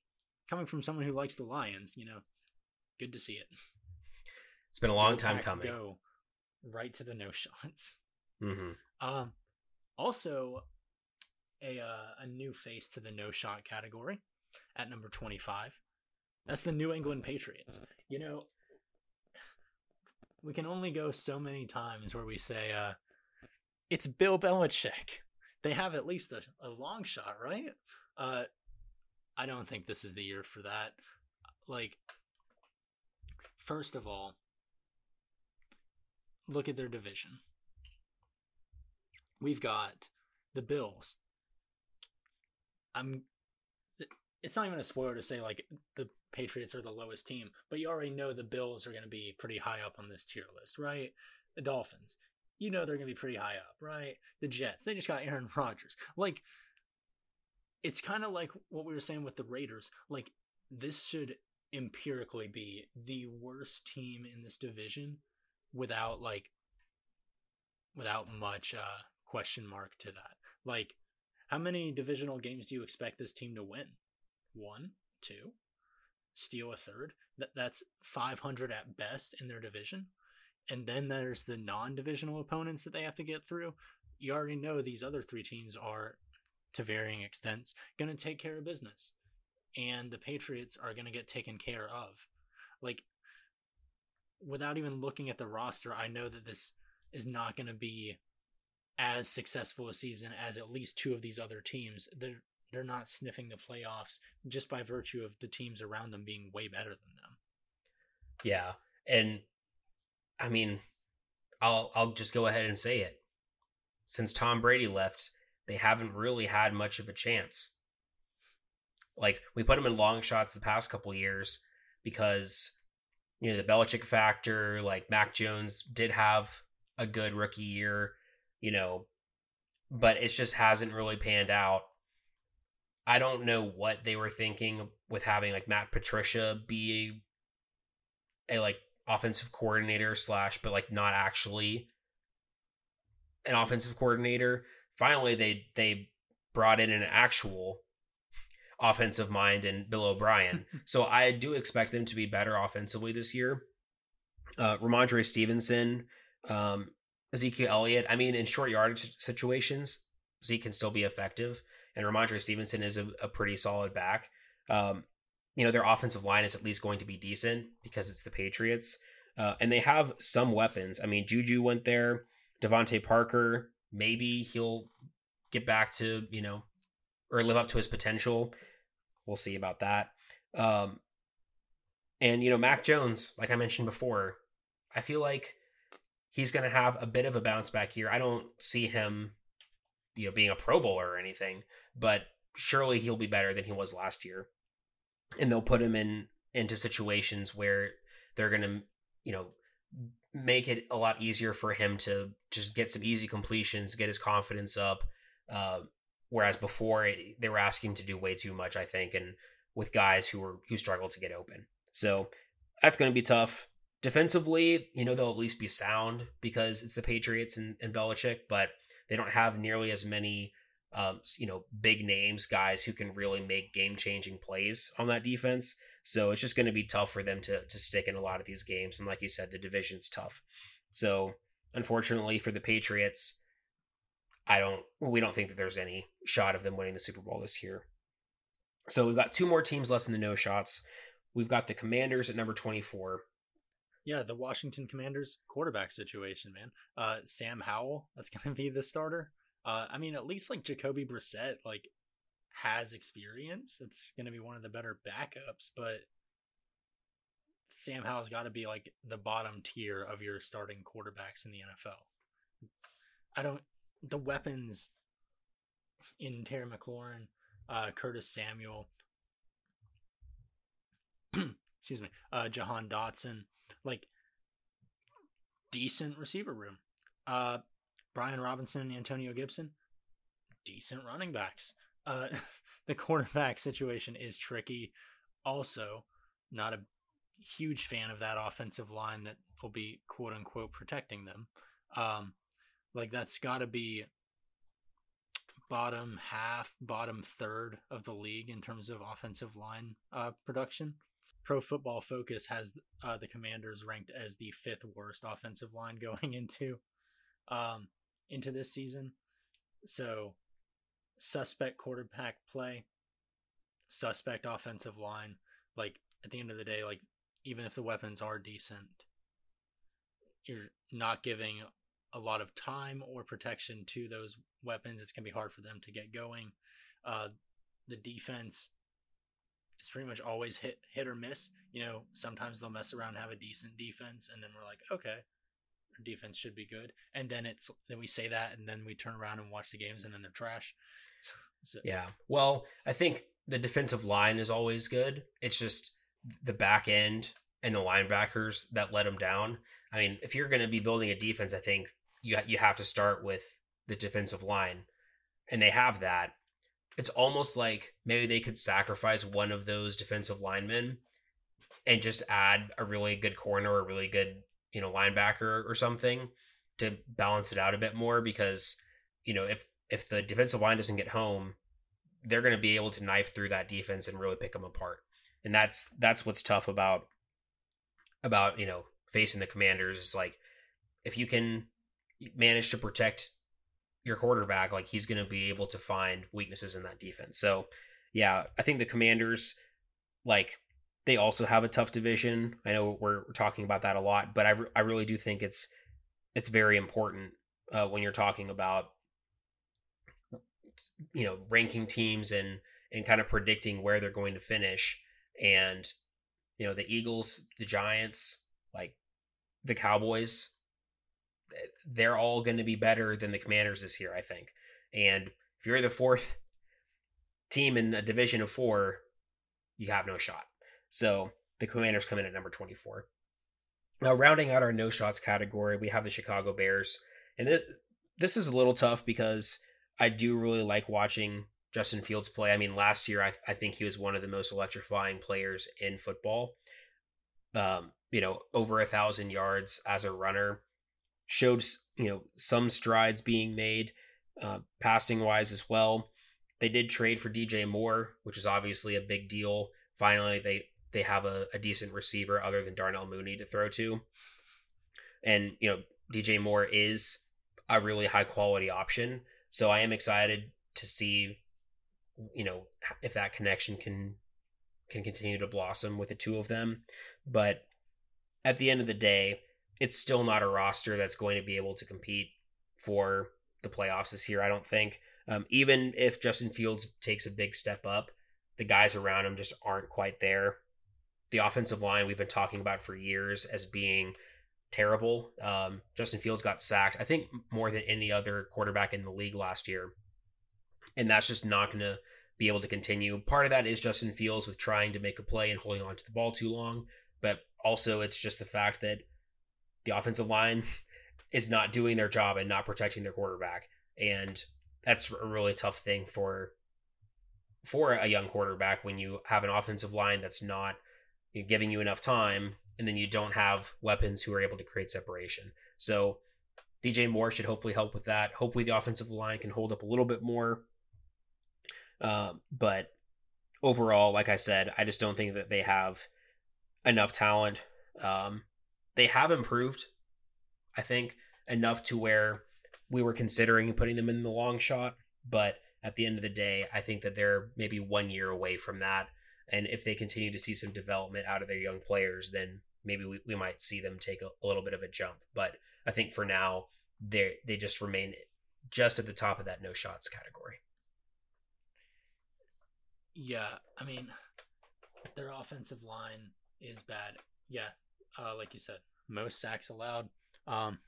coming from someone who likes the Lions, you know, good to see it. It's been a long time coming. Go right to the no shots. Mm-hmm. Um, also, a uh, a new face to the no shot category at number 25. That's the New England Patriots. You know, we can only go so many times where we say, uh, it's Bill Belichick. They have at least a, a long shot, right? Uh, I don't think this is the year for that. Like, first of all, look at their division. We've got the Bills. I'm it's not even a spoiler to say like the Patriots are the lowest team, but you already know the Bills are going to be pretty high up on this tier list, right? The Dolphins, you know they're going to be pretty high up, right? The Jets, they just got Aaron Rodgers. Like it's kind of like what we were saying with the Raiders. Like this should empirically be the worst team in this division without like without much uh question mark to that. Like how many divisional games do you expect this team to win? one, two, steal a third. That that's 500 at best in their division. And then there's the non-divisional opponents that they have to get through. You already know these other three teams are to varying extents going to take care of business. And the Patriots are going to get taken care of. Like without even looking at the roster, I know that this is not going to be as successful a season as at least two of these other teams. They're they're not sniffing the playoffs just by virtue of the teams around them being way better than them. Yeah. And I mean, I'll I'll just go ahead and say it. Since Tom Brady left, they haven't really had much of a chance. Like we put them in long shots the past couple years because you know the Belichick factor, like Mac Jones did have a good rookie year, you know, but it just hasn't really panned out. I don't know what they were thinking with having like Matt Patricia be a, a like offensive coordinator slash, but like not actually an offensive coordinator. Finally, they they brought in an actual offensive mind and Bill O'Brien. so I do expect them to be better offensively this year. Uh, Rhamondre Stevenson, um, Ezekiel Elliott. I mean, in short yardage situations, Zeke can still be effective and Rhamondre Stevenson is a, a pretty solid back. Um, you know, their offensive line is at least going to be decent because it's the Patriots. Uh, and they have some weapons. I mean, Juju went there. DeVante Parker, maybe he'll get back to, you know, or live up to his potential. We'll see about that. Um, and you know, Mac Jones, like I mentioned before, I feel like he's going to have a bit of a bounce back here. I don't see him, you know, being a Pro Bowler or anything, but surely he'll be better than he was last year. And they'll put him in into situations where they're to, you know, make it a lot easier for him to just get some easy completions, get his confidence up. Uh, whereas before they were asking him to do way too much, I think, and with guys who were who struggled to get open. So that's going to be tough. Defensively, you know they'll at least be sound because it's the Patriots and, and Belichick, but they don't have nearly as many um, you know, big names, guys who can really make game changing plays on that defense. So it's just going to be tough for them to to stick in a lot of these games. And like you said, the division's tough. So unfortunately for the Patriots, I don't we don't think that there's any shot of them winning the Super Bowl this year. So we've got two more teams left in the no shots. We've got the Commanders at number 24. Yeah, the Washington Commanders quarterback situation, man. Uh, Sam Howell, that's going to be the starter. Uh, I mean, at least like Jacoby Brissett, like has experience. It's going to be one of the better backups, but Sam Howell's got to be like the bottom tier of your starting quarterbacks in the NFL. I don't. The weapons in Terry McLaurin, uh, Curtis Samuel, excuse me, uh, Jahan Dotson, like decent receiver room. Uh, Brian Robinson and Antonio Gibson, decent running backs. Uh, the quarterback situation is tricky. Also, not a huge fan of that offensive line that will be quote unquote protecting them. Um, like that's got to be bottom half, bottom third of the league in terms of offensive line uh, production. Pro Football Focus has uh, the Commanders ranked as the fifth worst offensive line going into um, into this season. So, suspect quarterback play, suspect offensive line. Like, at the end of the day, like, even if the weapons are decent, you're not giving a lot of time or protection to those weapons. It's going to be hard for them to get going. Uh, the defense is pretty much always hit hit or miss. You know, sometimes they'll mess around, have a decent defense, and then we're like, okay, defense should be good. And then it's then we say that, and then we turn around and watch the games, and then they're trash. so. Yeah. Well, I think the defensive line is always good. It's just the back end and the linebackers that let them down. I mean, if you're going to be building a defense, I think you you have to start with the defensive line, and they have that. It's almost like maybe they could sacrifice one of those defensive linemen and just add a really good corner, a really good you know linebacker or something to balance it out a bit more because you know if if the defensive line doesn't get home they're going to be able to knife through that defense and really pick them apart. And that's that's what's tough about about you know facing the commanders is like if you can manage to protect your quarterback like he's going to be able to find weaknesses in that defense. So yeah i think the commanders like they also have a tough division. I know we're, talking about that a lot, but I, re- I really do think it's it's very important uh, when you're talking about you know ranking teams and and kind of predicting where they're going to finish. And you know the Eagles, the Giants, like the Cowboys, they're all going to be better than the Commanders this year, I think. And if you're the fourth team in a division of four, you have no shot. So the Commanders come in at number 24. Now, rounding out our no shots category, we have the Chicago Bears. And it, this is a little tough because I do really like watching Justin Fields play. I mean, last year, I, I think he was one of the most electrifying players in football. Um, you know, over a thousand yards as a runner, showed, you know, some strides being made uh, passing wise as well. They did trade for DJ Moore, which is obviously a big deal. Finally, they they have a, a decent receiver other than Darnell Mooney to throw to. And, you know, DJ Moore is a really high quality option. So I am excited to see, you know, if that connection can can continue to blossom with the two of them. But at the end of the day, it's still not a roster that's going to be able to compete for the playoffs this year. I don't think. Um, even if Justin Fields takes a big step up, the guys around him just aren't quite there. The offensive line we've been talking about for years as being terrible. Um, Justin Fields got sacked, I think, more than any other quarterback in the league last year. And that's just not going to be able to continue. Part of that is Justin Fields with trying to make a play and holding on to the ball too long. But also, it's just the fact that the offensive line is not doing their job and not protecting their quarterback. And that's a really tough thing for for a young quarterback when you have an offensive line that's not giving you enough time and then you don't have weapons who are able to create separation. So DJ Moore should hopefully help with that. Hopefully the offensive line can hold up a little bit more. Uh, but overall, like I said, I just don't think that they have enough talent. Um, they have improved, I think, enough to where we were considering putting them in the long shot, but at the end of the day, I think that they're maybe one year away from that. And if they continue to see some development out of their young players, then maybe we, we might see them take a, a little bit of a jump. But I think for now, they they just remain just at the top of that no shots category. Yeah, I mean, their offensive line is bad. Yeah, uh, like you said, most sacks allowed. Um,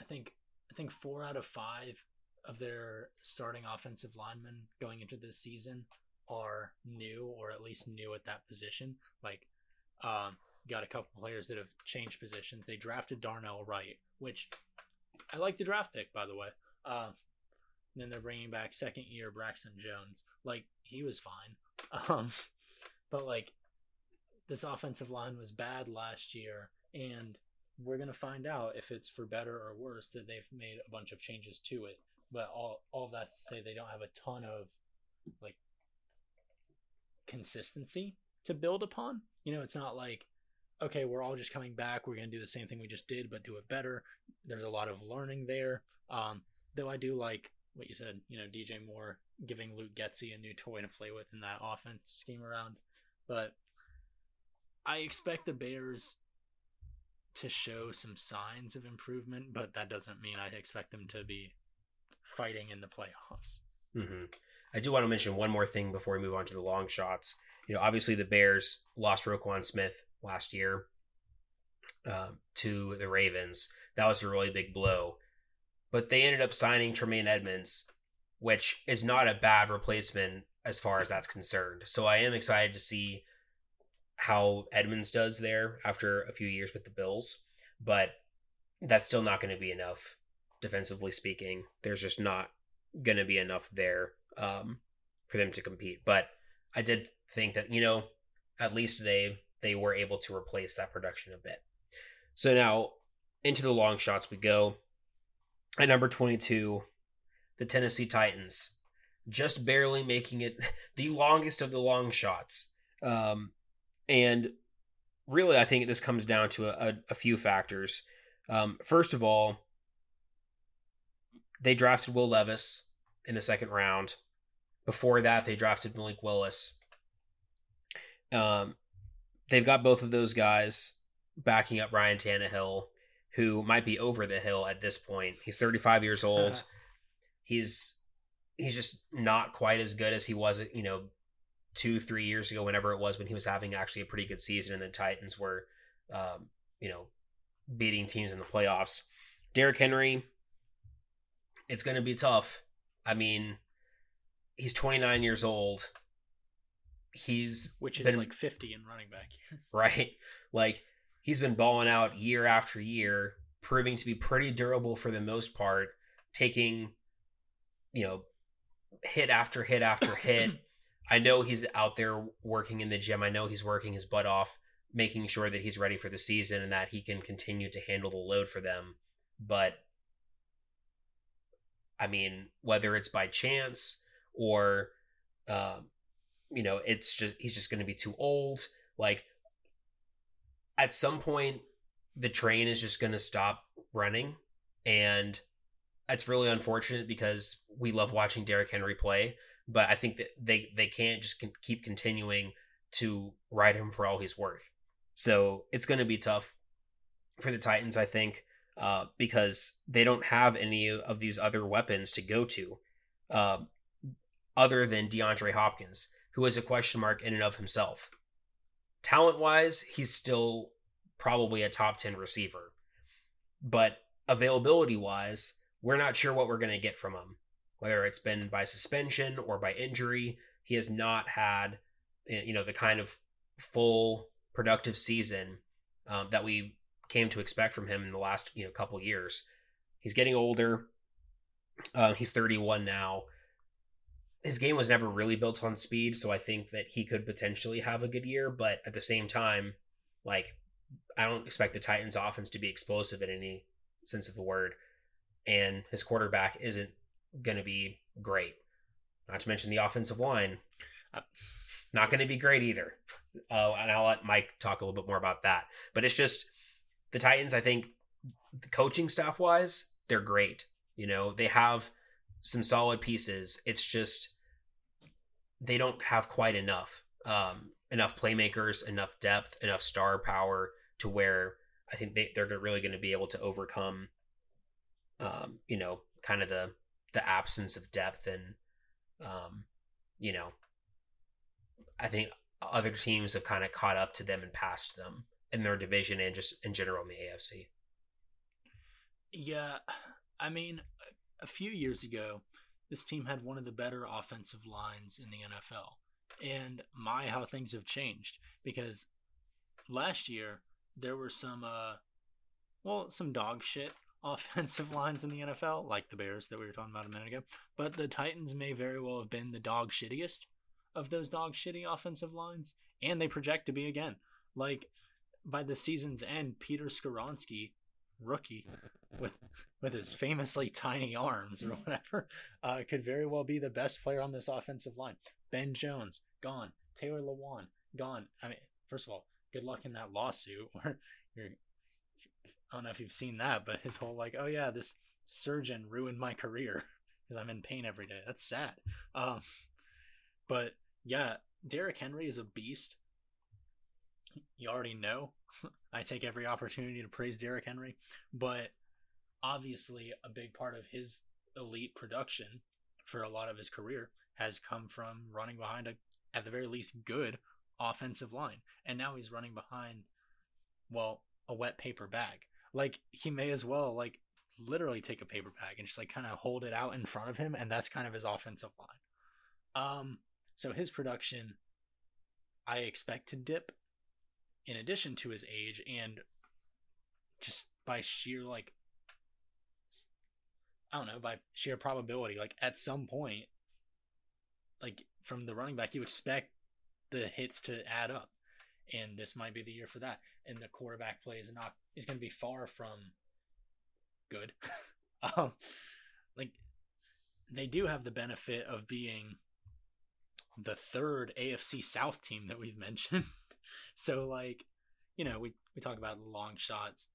I think I think four out of five of their starting offensive linemen going into this season are new or at least new at that position. Like, um, got a couple players that have changed positions. They drafted Darnell Wright, which I like the draft pick, by the way. Uh, then they're bringing back second year Braxton Jones. Like, he was fine. Um, but like, this offensive line was bad last year, and we're gonna find out if it's for better or worse that they've made a bunch of changes to it but all all of that's to say they don't have a ton of like consistency to build upon. You know, it's not like okay, we're all just coming back. We're going to do the same thing we just did, but do it better. There's a lot of learning there. Um, though I do like what you said, you know, DJ Moore giving Luke Getsy a new toy to play with in that offense to scheme around. But I expect the Bears to show some signs of improvement, but that doesn't mean I expect them to be fighting in the playoffs. Mm-hmm. I do want to mention one more thing before we move on to the long shots. You know, obviously the Bears lost Roquan Smith last year uh, to the Ravens. That was a really big blow. But they ended up signing Tremaine Edmunds, which is not a bad replacement as far as that's concerned. So I am excited to see how Edmunds does there after a few years with the Bills. But that's still not going to be enough defensively speaking. There's just not going to be enough there um, for them to compete. But I did think that you know at least they they were able to replace that production a bit. So now into the long shots we go. At number 22, the Tennessee Titans, just barely making it the longest of the long shots. Um, and really, I think this comes down to a, a, a few factors. Um, first of all, they drafted Will Levis in the second round. Before that, they drafted Malik Willis. Um, they've got both of those guys backing up Ryan Tannehill, who might be over the hill at this point. He's 35 years old. he's he's just not quite as good as he was, you know, two three years ago, whenever it was when he was having actually a pretty good season, and the Titans were, um, you know, beating teams in the playoffs. Derrick Henry, it's going to be tough. I mean, he's 29 years old. He's which is been, like 50 in running back years. Right. Like he's been balling out year after year, proving to be pretty durable for the most part, taking you know, hit after hit after hit. I know he's out there working in the gym. I know he's working his butt off, making sure that he's ready for the season and that he can continue to handle the load for them. But I mean, whether it's by chance or, uh, you know, it's just he's just going to be too old. Like, at some point, the train is just going to stop running, and that's really unfortunate because we love watching Derrick Henry play. But I think that they they can't just keep continuing to ride him for all he's worth. So it's going to be tough for the Titans, I think uh, because they don't have any of these other weapons to go to. Uh, other than DeAndre Hopkins, who is a question mark in and of himself. Talent wise, he's still probably a top 10 receiver. But availability wise, we're not sure what we're going to get from him. Whether it's been by suspension or by injury, he has not had eh, you know the kind of full productive season um, that we came to expect from him in the last you know couple years. He's getting older. Uh, he's 31 now. His game was never really built on speed, so I think that he could potentially have a good year. But at the same time, like I don't expect the Titans' offense to be explosive in any sense of the word, and his quarterback isn't going to be great. Not to mention the offensive line, that's not going to be great either. Uh, and I'll let Mike talk a little bit more about that. But it's just the Titans. I think the coaching staff wise, they're great. You know, they have some solid pieces. It's just they don't have quite enough um, enough playmakers, enough depth, enough star power to where I think they, they're really going to be able to overcome, um, you know, kind of the the absence of depth and, um, you know, I think other teams have kind of caught up to them and passed them in their division and just in general in the AFC. Yeah, I mean, a few years ago, this team had one of the better offensive lines in the NFL. And my, how things have changed because last year there were some, uh, well, some dog shit offensive lines in the NFL, like the Bears that we were talking about a minute ago. But the Titans may very well have been the dog shittiest of those dog shitty offensive lines, and they project to be again. Like by the season's end, Peter Skoronski, rookie, with with his famously tiny arms or whatever, uh, could very well be the best player on this offensive line. Ben Jones gone, Taylor Lewan gone. I mean, first of all, good luck in that lawsuit where you're. I don't know if you've seen that, but his whole like, oh yeah, this surgeon ruined my career because I'm in pain every day. That's sad. Um, but yeah, Derrick Henry is a beast. You already know. I take every opportunity to praise Derrick Henry, but obviously a big part of his elite production for a lot of his career has come from running behind a at the very least good offensive line. And now he's running behind well, a wet paper bag. Like he may as well like literally take a paper bag and just like kind of hold it out in front of him and that's kind of his offensive line. Um so his production, I expect to dip in addition to his age and just by sheer, like, I don't know, by sheer probability, like at some point, like from the running back, you expect the hits to add up. And this might be the year for that. And the quarterback play is not is going to be far from good. um, like they do have the benefit of being the third AFC South team that we've mentioned. so like, you know, we we talk about long shots.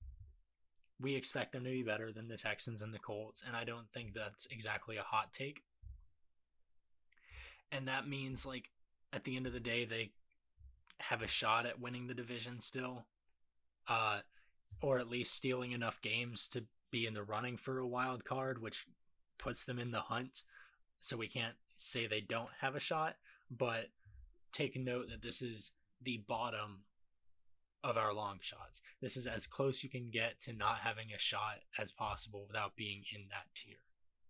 We expect them to be better than the Texans and the Colts, and I don't think that's exactly a hot take. And that means like at the end of the day they have a shot at winning the division still. Uh or at least stealing enough games to be in the running for a wild card, which puts them in the hunt. So we can't say they don't have a shot but take note that this is the bottom of our long shots. This is as close you can get to not having a shot as possible without being in that tier.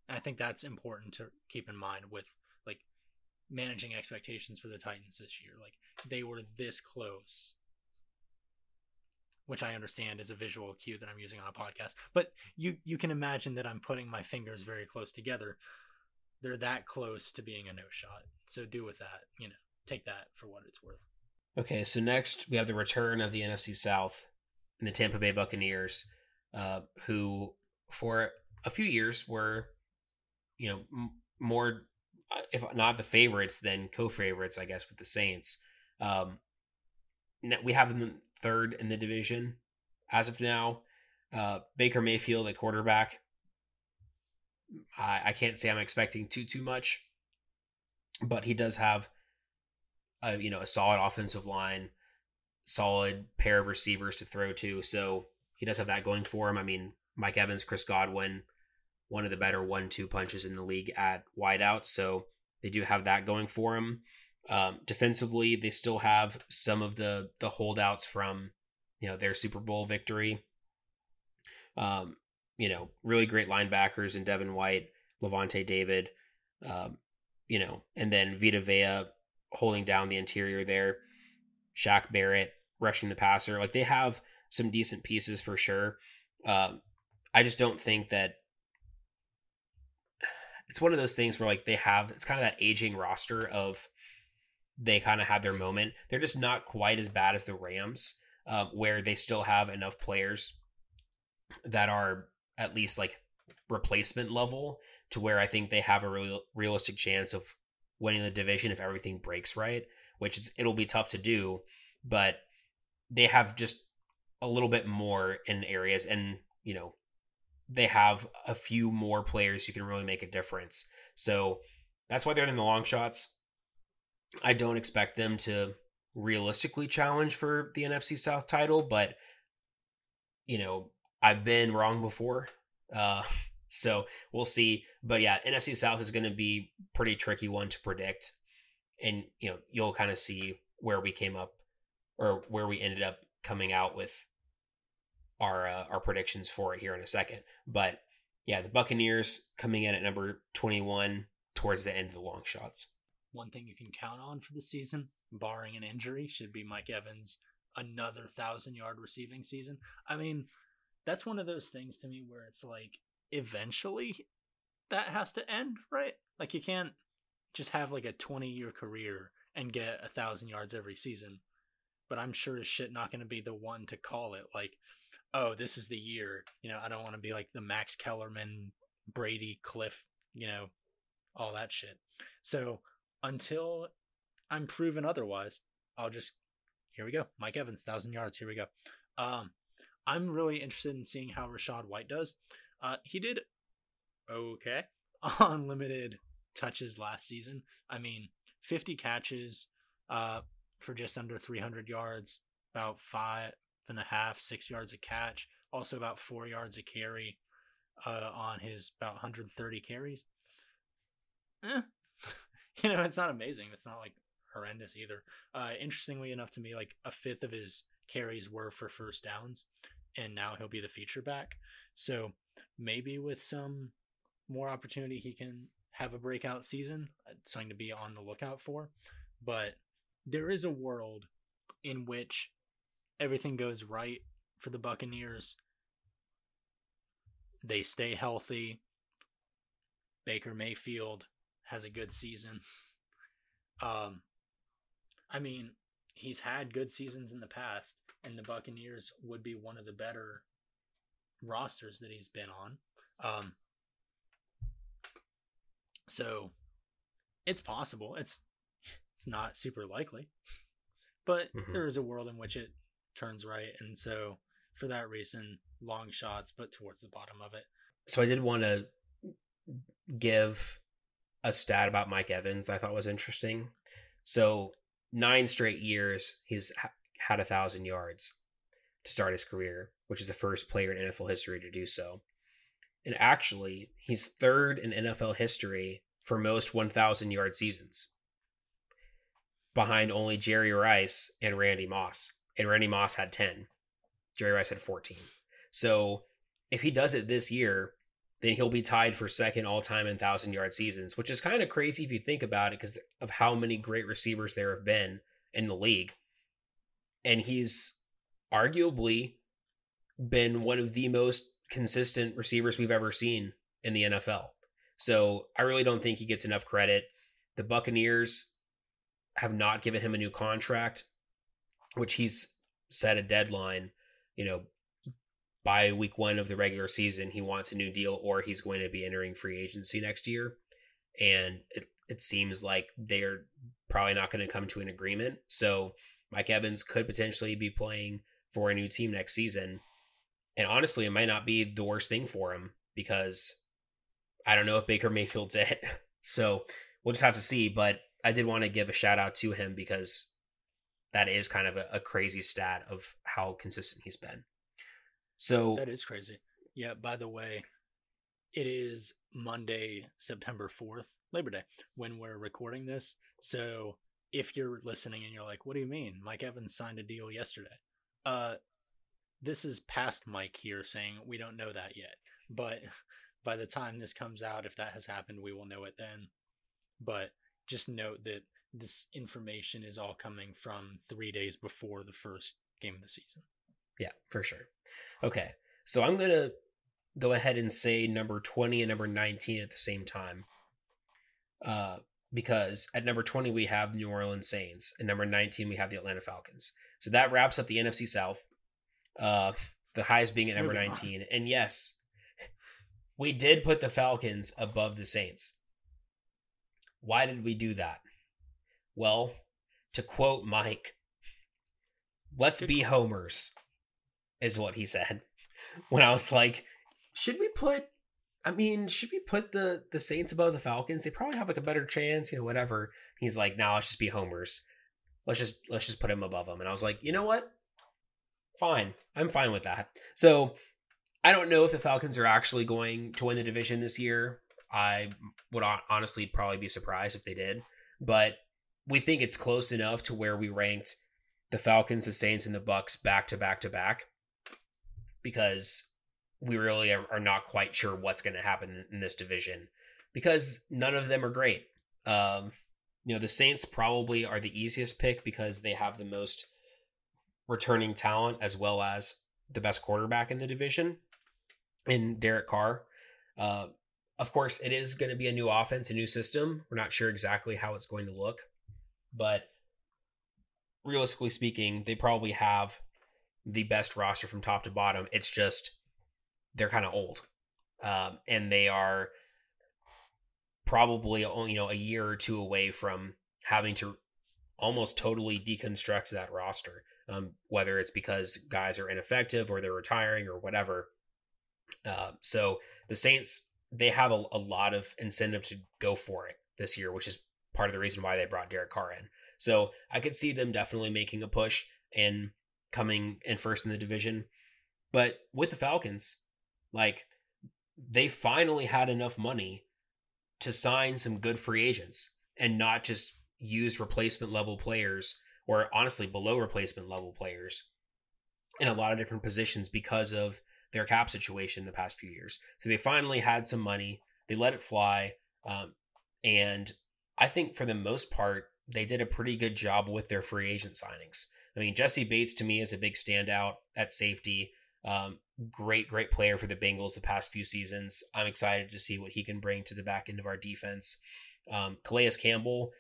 And I think that's important to keep in mind with like managing expectations for the Titans this year. Like they were this close. Which I understand is a visual cue that I'm using on a podcast. But you you can imagine that I'm putting my fingers very close together they're that close to being a no shot. So do with that, you know, take that for what it's worth. Okay, so next we have the return of the NFC South and the Tampa Bay Buccaneers, uh, who for a few years were, you know, m- more, uh, if not the favorites, then co-favorites, I guess, with the Saints. Um, we have them third in the division as of now. Uh, Baker Mayfield at quarterback I, I can't say I'm expecting too too much, but he does have a you know a solid offensive line, solid pair of receivers to throw to. So he does have that going for him. I mean, Mike Evans, Chris Godwin, one of the better one-two punches in the league at wideout. So They do have that going for them. Um, defensively, they still have some of the the holdouts from you know their Super Bowl victory. Um, you know, really great linebackers in Devin White, Lavonte David, um, you know, and then Vita Vea holding down the interior there. Shaq Barrett rushing the passer. Like they have some decent pieces for sure. Um, I just don't think that it's one of those things where like they have it's kind of that aging roster of they kind of had their moment. They're just not quite as bad as the Rams, uh, where they still have enough players that are at least like replacement level to where I think they have a real realistic chance of winning the division if everything breaks right, which is it'll be tough to do, but they have just a little bit more in areas and you know they have a few more players who can really make a difference. So that's why they're in the long shots. I don't expect them to realistically challenge for the NFC South title, but you know, I've been wrong before. Uh so we'll see. But yeah, NFC South is going to be pretty tricky one to predict. And you know, you'll kind of see where we came up or where we ended up coming out with our uh, our predictions for it here in a second. But yeah, the Buccaneers coming in at number 21 towards the end of the long shots. One thing you can count on for the season, barring an injury, should be Mike Evans another thousand yard receiving season. I mean, that's one of those things to me where it's like eventually that has to end, right? Like you can't just have like a 20 year career and get a thousand yards every season. But I'm sure as shit not going to be the one to call it. Like, oh, this is the year. You know, I don't want to be like the Max Kellerman, Brady, Cliff, you know, all that shit. So until I'm proven otherwise, I'll just here we go. Mike Evans, thousand yards. Here we go. Um, I'm really interested in seeing how Rachaad White does. Uh, he did okay on limited touches last season. I mean, 50 catches uh, for just under 300 yards, about five and a half, six yards a catch, also about four yards a carry uh, on his about 130 carries. Eh. you know, it's not amazing. It's not like horrendous either. Uh, interestingly enough to me, like a fifth of his carries were for first downs, and now he'll be the feature back. So maybe with some more opportunity, he can have a breakout season. something to be on the lookout for. But there is a world in which everything goes right for the Buccaneers. They stay healthy. Baker Mayfield has a good season. Um, I mean, he's had good seasons in the past, and the Buccaneers would be one of the better rosters that he's been on. Um, so it's possible. It's it's not super likely, but mm-hmm. there is a world in which it turns right, and so for that reason, long shots, but towards the bottom of it. So I did want to give a stat about Mike Evans I thought was interesting. So nine straight years he's had a thousand yards to start his career, which is the first player in NFL history to do so. And actually, he's third in NFL history for most 1,000 yard seasons, behind only Jerry Rice and Randy Moss. And Randy Moss had 10, Jerry Rice had 14. So if he does it this year, then he'll be tied for second all time in 1,000 yard seasons, which is kind of crazy if you think about it because of how many great receivers there have been in the league. And he's arguably been one of the most consistent receivers we've ever seen in the NFL. So I really don't think he gets enough credit. The Buccaneers have not given him a new contract, which he's set a deadline, you know, by week one of the regular season, he wants a new deal or he's going to be entering free agency next year. And it, it seems like they're probably not going to come to an agreement. So Mike Evans could potentially be playing for a new team next season. And honestly, it might not be the worst thing for him because I don't know if Baker Mayfield's it. So we'll just have to see. But I did want to give a shout out to him because that is kind of a, a crazy stat of how consistent he's been. So that is crazy. Yeah. By the way, it is Monday, September 4th, Labor Day, when we're recording this. So if you're listening and you're like, what do you mean? Mike Evans signed a deal yesterday. Uh, this is past Mike here saying we don't know that yet. But by the time this comes out, if that has happened, we will know it then. But just note that this information is all coming from three days before the first game of the season. Yeah, for sure. Okay. So I'm going to go ahead and say number 20 and number 19 at the same time. Uh, because at number 20 we have New Orleans Saints and number 19 we have the Atlanta Falcons. So that wraps up the NFC South. Uh, the highest being at number 19. On. And yes, we did put the Falcons above the Saints. Why did we do that? Well, to quote Mike, let's be homers, is what he said. When I was like, should we put I mean, should we put the the Saints above the Falcons? They probably have like a better chance, you know, whatever. He's like, now nah, let's just be homers. Let's just let's just put him above them. And I was like, you know what? Fine. I'm fine with that. So I don't know if the Falcons are actually going to win the division this year. I would honestly probably be surprised if they did. But we think it's close enough to where we ranked the Falcons, the Saints, and the Bucs back to back to back because we really are, not quite sure what's going to happen in this division because none of them are great. Um, you know, the Saints probably are the easiest pick because they have the most returning talent as well as the best quarterback in the division in Derek Carr. Uh, of course, it is going to be a new offense, a new system. We're not sure exactly how it's going to look, but realistically speaking, they probably have the best roster from top to bottom. It's just they're kind of old, um, and they are probably only you know a year or two away from having to almost totally deconstruct that roster. Um, whether it's because guys are ineffective or they're retiring or whatever. Uh, so the Saints they have a, a lot of incentive to go for it this year, which is part of the reason why they brought Derek Carr in. So I could see them definitely making a push and coming in first in the division. But with the Falcons, like they finally had enough money to sign some good free agents and not just use replacement level players or honestly below replacement level players in a lot of different positions because of their cap situation in the past few years. So they finally had some money, they let it fly, um, and I think for the most part they did a pretty good job with their free agent signings. I mean, Jessie Bates to me is a big standout at safety. Um, great, great player for the Bengals the past few seasons. I'm excited to see what he can bring to the back end of our defense. Um, Calais Campbell,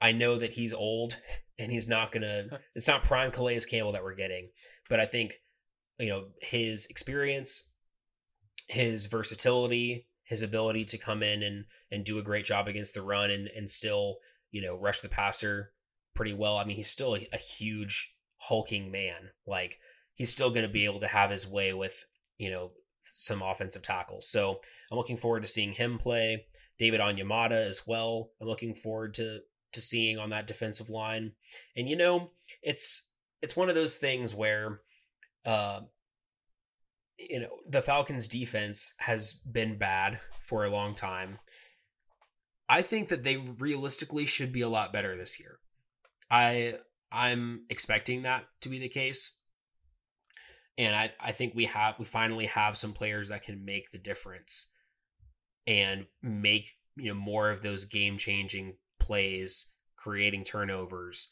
I know that he's old and he's not gonna. It's not prime Calais Campbell that we're getting, but I think you know his experience, his versatility, his ability to come in and and do a great job against the run and and still you know rush the passer pretty well. I mean, he's still a, a huge hulking man. Like he's still going to be able to have his way with, you know, some offensive tackles. So I'm looking forward to seeing him play. David Onyemata as well. I'm looking forward to to seeing on that defensive line. And you know, it's it's one of those things where uh you know, the Falcons defense has been bad for a long time. I think that they realistically should be a lot better this year. I I'm expecting that to be the case and I, I think we have we finally have some players that can make the difference and make you know more of those game changing plays creating turnovers.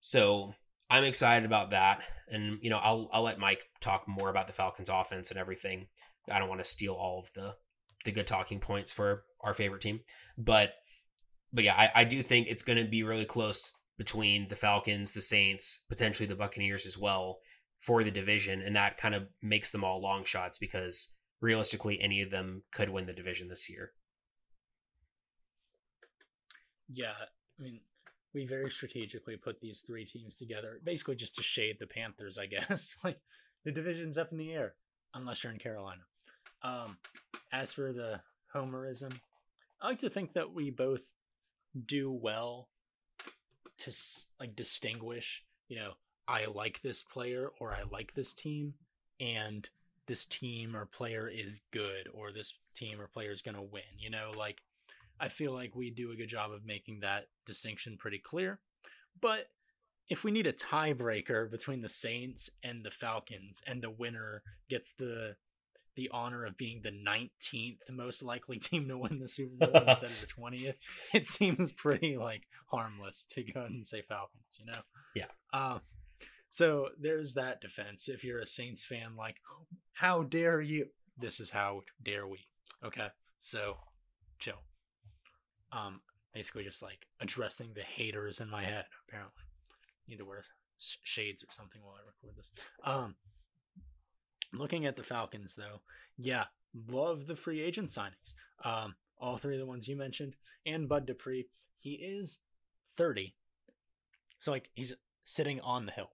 So i'm excited about that. And you know i'll i'll let mike talk more about the falcons offense and everything. I don't want to steal all of the the good talking points for our favorite team. But but yeah i, I do think it's going to be really close between the falcons the saints potentially the buccaneers as well for the division, and that kind of makes them all long shots because realistically, any of them could win the division this year. Yeah, I mean, we very strategically put these three teams together, basically just to shade the Panthers, I guess. like the division's up in the air, unless you're in Carolina. Um, as for the homerism, I like to think that we both do well to like distinguish, you know, I like this player or I like this team and this team or player is good or this team or player is going to win. You know, like I feel like we do a good job of making that distinction pretty clear. But if we need a tiebreaker between the Saints and the Falcons and the winner gets the the honor of being the 19th most likely team to win the Super Bowl instead of the 20th, it seems pretty like harmless to go and say Falcons, you know? Yeah. Um, so there's that defense. If you're a Saints fan, like, how dare you? This is how dare we. Okay. So chill. Um, basically just like addressing the haters in my head, apparently. Need to wear shades or something while I record this. Um, Looking at the Falcons, though, yeah, love the free agent signings. Um, all three of the ones you mentioned, and Bud Dupree. He is 30. So, like, he's sitting on the hill.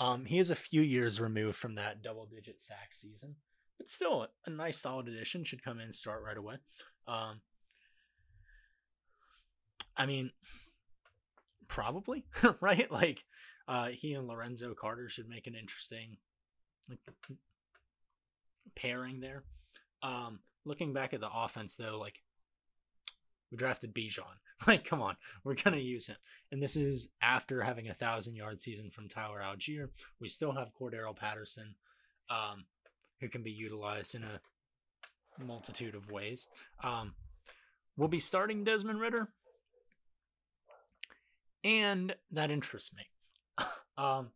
Um, he is a few years removed from that double digit sack season, but still a nice solid addition. Should come in start right away. Um, I mean, probably, right? Like, uh, he and Lorenzo Carter should make an interesting like pairing there. Um, looking back at the offense though, like we drafted Bijan. Like, come on, we're gonna use him. And this is after having a thousand yard season from Tyler Allgeier. We still have Cordarrelle Patterson, um, who can be utilized in a multitude of ways. Um, we'll be starting Desmond Ridder, and that interests me. um,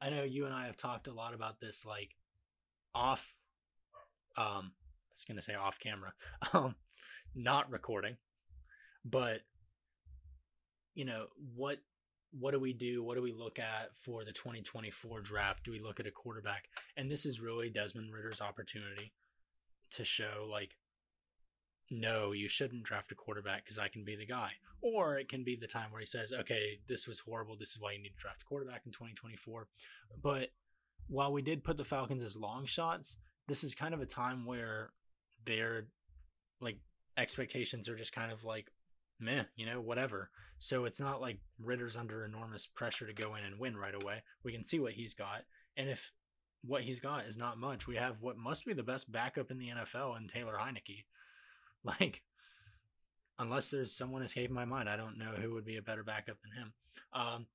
I know you and I have talked a lot about this, like off um I was gonna say off camera, um, not recording, but you know what what do we do? What do we look at for the 2024 draft? Do we look at a quarterback? And this is really Desmond Ridder's opportunity to show like no, you shouldn't draft a quarterback because I can be the guy. Or it can be the time where he says, okay, this was horrible. This is why you need to draft a quarterback in 2024. But while we did put the Falcons as long shots, this is kind of a time where their like expectations are just kind of like meh, you know, whatever. So it's not like Ridder's under enormous pressure to go in and win right away. We can see what he's got. And if what he's got is not much, we have what must be the best backup in the NFL in Taylor Heinicke. Like, unless there's someone escaping my mind, I don't know who would be a better backup than him. Um,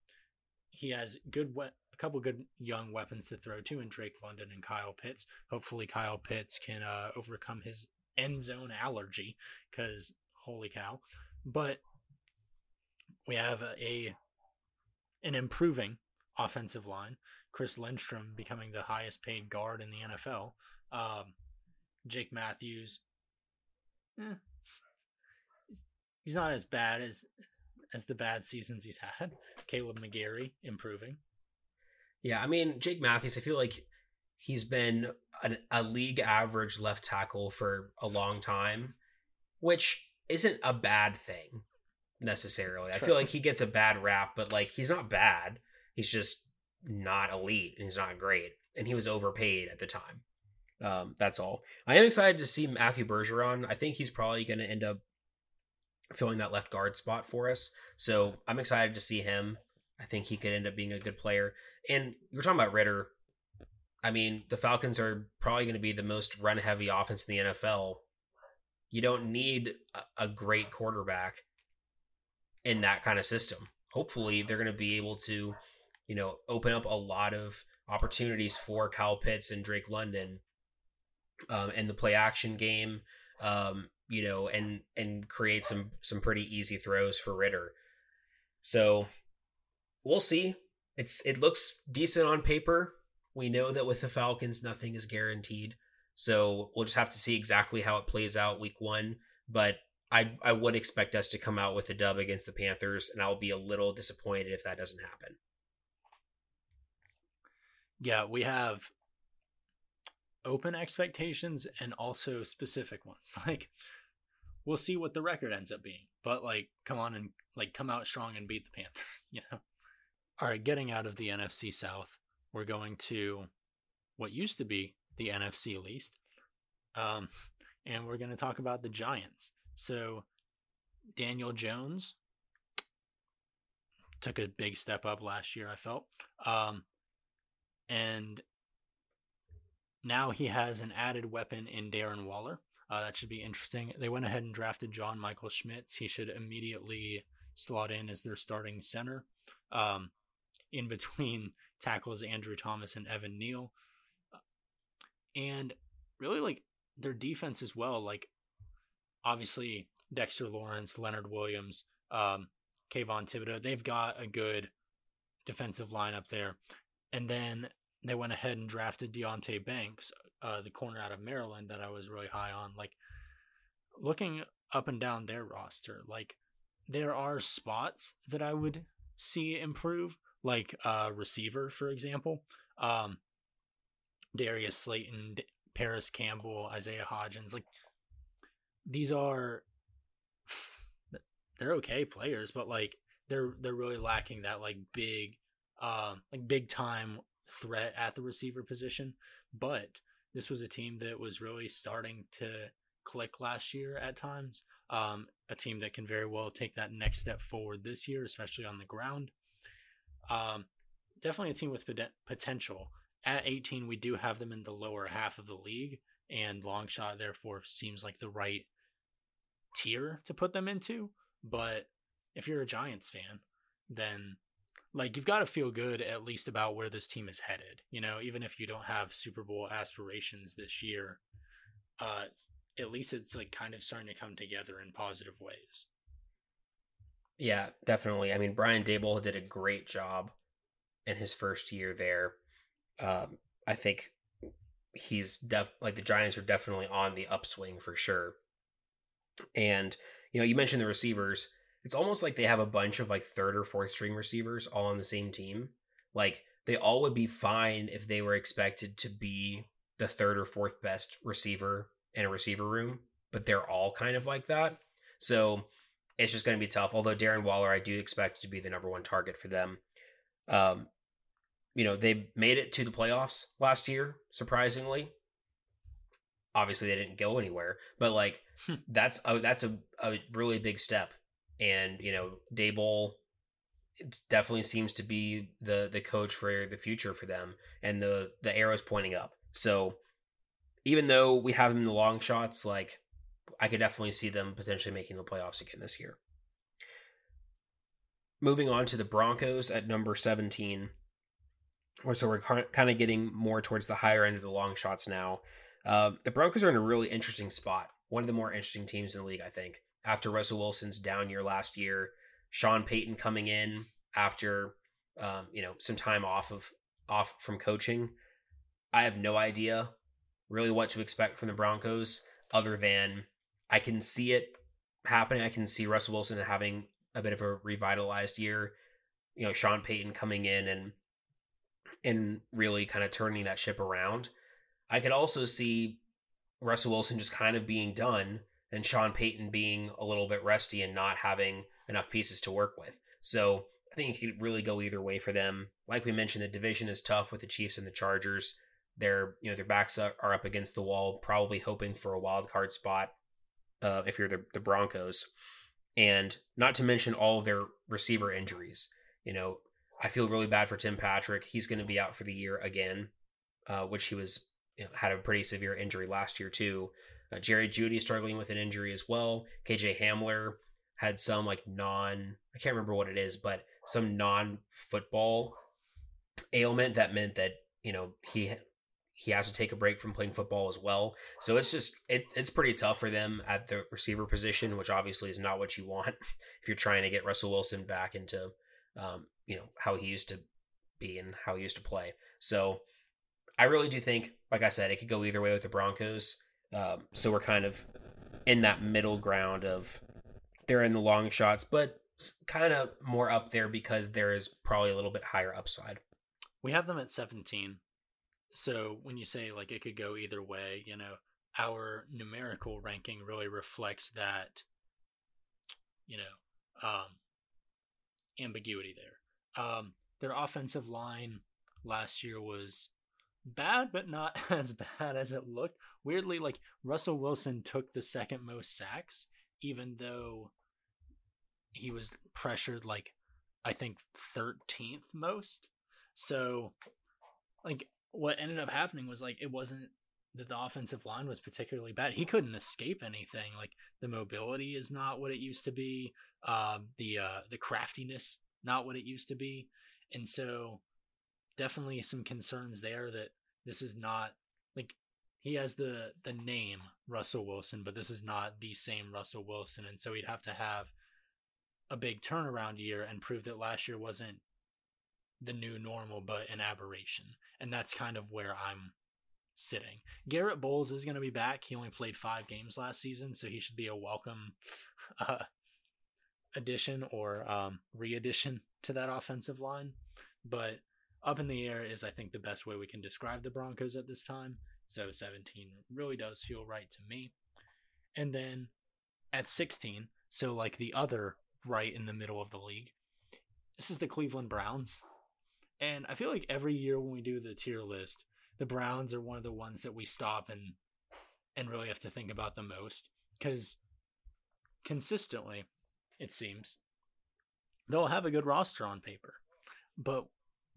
he has good we- a couple good young weapons to throw to in Drake London and Kyle Pitts. Hopefully, Kyle Pitts can uh, overcome his end zone allergy because holy cow! But we have a, an improving offensive line. Chris Lindstrom becoming the highest paid guard in the NFL. Um, Jake Matthews, eh, he's not as bad as as the bad seasons he's had. Kaleb McGary improving. Yeah, I mean Jake Matthews. I feel like he's been an, a league average left tackle for a long time, which isn't a bad thing necessarily. I feel like he gets a bad rap, but like he's not bad. He's just not elite and he's not great. And he was overpaid at the time. Um, that's all. I am excited to see Matthew Bergeron. I think he's probably going to end up filling that left guard spot for us. So I'm excited to see him. I think he could end up being a good player. And you're talking about Ridder. I mean, the Falcons are probably going to be the most run heavy offense in the NFL. You don't need a, great quarterback in that kind of system. Hopefully, they're going to be able to, you know, open up a lot of opportunities for Kyle Pitts and Drake London um, and the play action game. Um, you know, and and create some some pretty easy throws for Ridder. So we'll see. It's it looks decent on paper. We know that with the Falcons, nothing is guaranteed. So we'll just have to see exactly how it plays out week one. But I I would expect us to come out with a dub against the Panthers, and I'll be a little disappointed if that doesn't happen. Yeah, we have open expectations and also specific ones. Like we'll see what the record ends up being. But like, come on and like come out strong and beat the Panthers. You know. All right, getting out of the NFC South, we're going to what used to be the NFC least, um, and we're going to talk about the Giants. So Daniel Jones took a big step up last year. I felt, um, and now he has an added weapon in Darren Waller. Uh, that should be interesting. They went ahead and drafted John Michael Schmitz. He should immediately slot in as their starting center. Um, in between tackles Andrew Thomas and Evan Neal. And really like their defense as well. Like obviously Dexter Lawrence, Leonard Williams, um, Kayvon Thibodeaux, they've got a good defensive line up there. And then they went ahead and drafted Deonte Banks, uh, the corner out of Maryland that I was really high on. Like looking up and down their roster, like there are spots that I would see improve, like uh receiver, for example. Um Darius Slayton, Parris Campbell, Isaiah Hodgins, like these are they're okay players, but like they're they're really lacking that like big um like big time threat at the receiver position. But this was a team that was really starting to click last year at times. Um, a team that can very well take that next step forward this year, especially on the ground. Um, definitely a team with potential. At 18, we do have them in the lower half of the league, and Longshot therefore seems like the right tier to put them into. But if you're a Giants fan, then like you've got to feel good at least about where this team is headed. You know, even if you don't have Super Bowl aspirations this year, uh, at least it's like kind of starting to come together in positive ways. Yeah, definitely. I mean, Brian Daboll did a great job in his first year there. Um, I think he's def like the Giants are definitely on the upswing for sure. And you know, you mentioned the receivers. It's almost like they have a bunch of like third or fourth string receivers all on the same team. Like they all would be fine if they were expected to be the third or fourth best receiver in a receiver room, but they're all kind of like that. So it's just going to be tough. Although Darren Waller, I do expect to be the number one target for them. Um, you know, they made it to the playoffs last year, surprisingly. Obviously, they didn't go anywhere, but like that's a, that's a, a really big step. And you know, Daboll definitely seems to be the the coach for the future for them, and the the arrow's pointing up. So even though we have them in the long shots, like I could definitely see them potentially making the playoffs again this year. Moving on to the Broncos at number 17. So we're kind of getting more towards the higher end of the long shots now. Uh, the Broncos are in a really interesting spot. One of the more interesting teams in the league, I think. After Russell Wilson's down year last year, Sean Payton coming in after um, you know some time off of off from coaching. I have no idea really what to expect from the Broncos other than I can see it happening. I can see Russell Wilson having a bit of a revitalized year. You know, Sean Payton coming in and and really kind of turning that ship around. I could also see Russell Wilson just kind of being done and Sean Payton being a little bit rusty and not having enough pieces to work with. So I think it could really go either way for them. Like we mentioned, the division is tough with the Chiefs and the Chargers. Their you know their backs are up against the wall, probably hoping for a wild card spot. Uh, if you're the, the Broncos, and not to mention all of their receiver injuries. You know, I feel really bad for Tim Patrick. He's going to be out for the year again, uh, which he was you know, had a pretty severe injury last year too. Uh, Jerry Jeudy is struggling with an injury as well. KJ Hamler had some like non I can't remember what it is, but some non football ailment that meant that you know he he has to take a break from playing football as well. So it's just it's it's pretty tough for them at the receiver position, which obviously is not what you want if you're trying to get Russell Wilson back into um, you know how he used to be and how he used to play. So I really do think, like I said, it could go either way with the Broncos. Um, so we're kind of in that middle ground of they're in the long shots, but kind of more up there because there is probably a little bit higher upside. We have them at 17 so when you say like it could go either way, you know, our numerical ranking really reflects that, you know, um, ambiguity there. Um, their offensive line last year was bad, but not as bad as it looked. Weirdly, like Russell Wilson took the second most sacks, even though he was pressured like I think 13th most. So, like what ended up happening was like it wasn't that the offensive line was particularly bad. He couldn't escape anything. Like the mobility is not what it used to be. Uh, the uh, the craftiness not what it used to be, and so definitely some concerns there that this is not he has the the name Russell Wilson, but this is not the same Russell Wilson, and so he'd have to have a big turnaround year and prove that last year wasn't the new normal but an aberration. And that's kind of where I'm sitting. Garett Bolles is going to be back. He only played 5 games last season, so he should be a welcome uh, addition or um, re-addition to that offensive line. But up in the air is I think the best way we can describe the Broncos at this time. So 17 really does feel right to me. And then at 16, so like the other right in the middle of the league, this is the Cleveland Browns. And I feel like every year when we do the tier list, the Browns are one of the ones that we stop and and really have to think about the most cuz consistently it seems they'll have a good roster on paper. But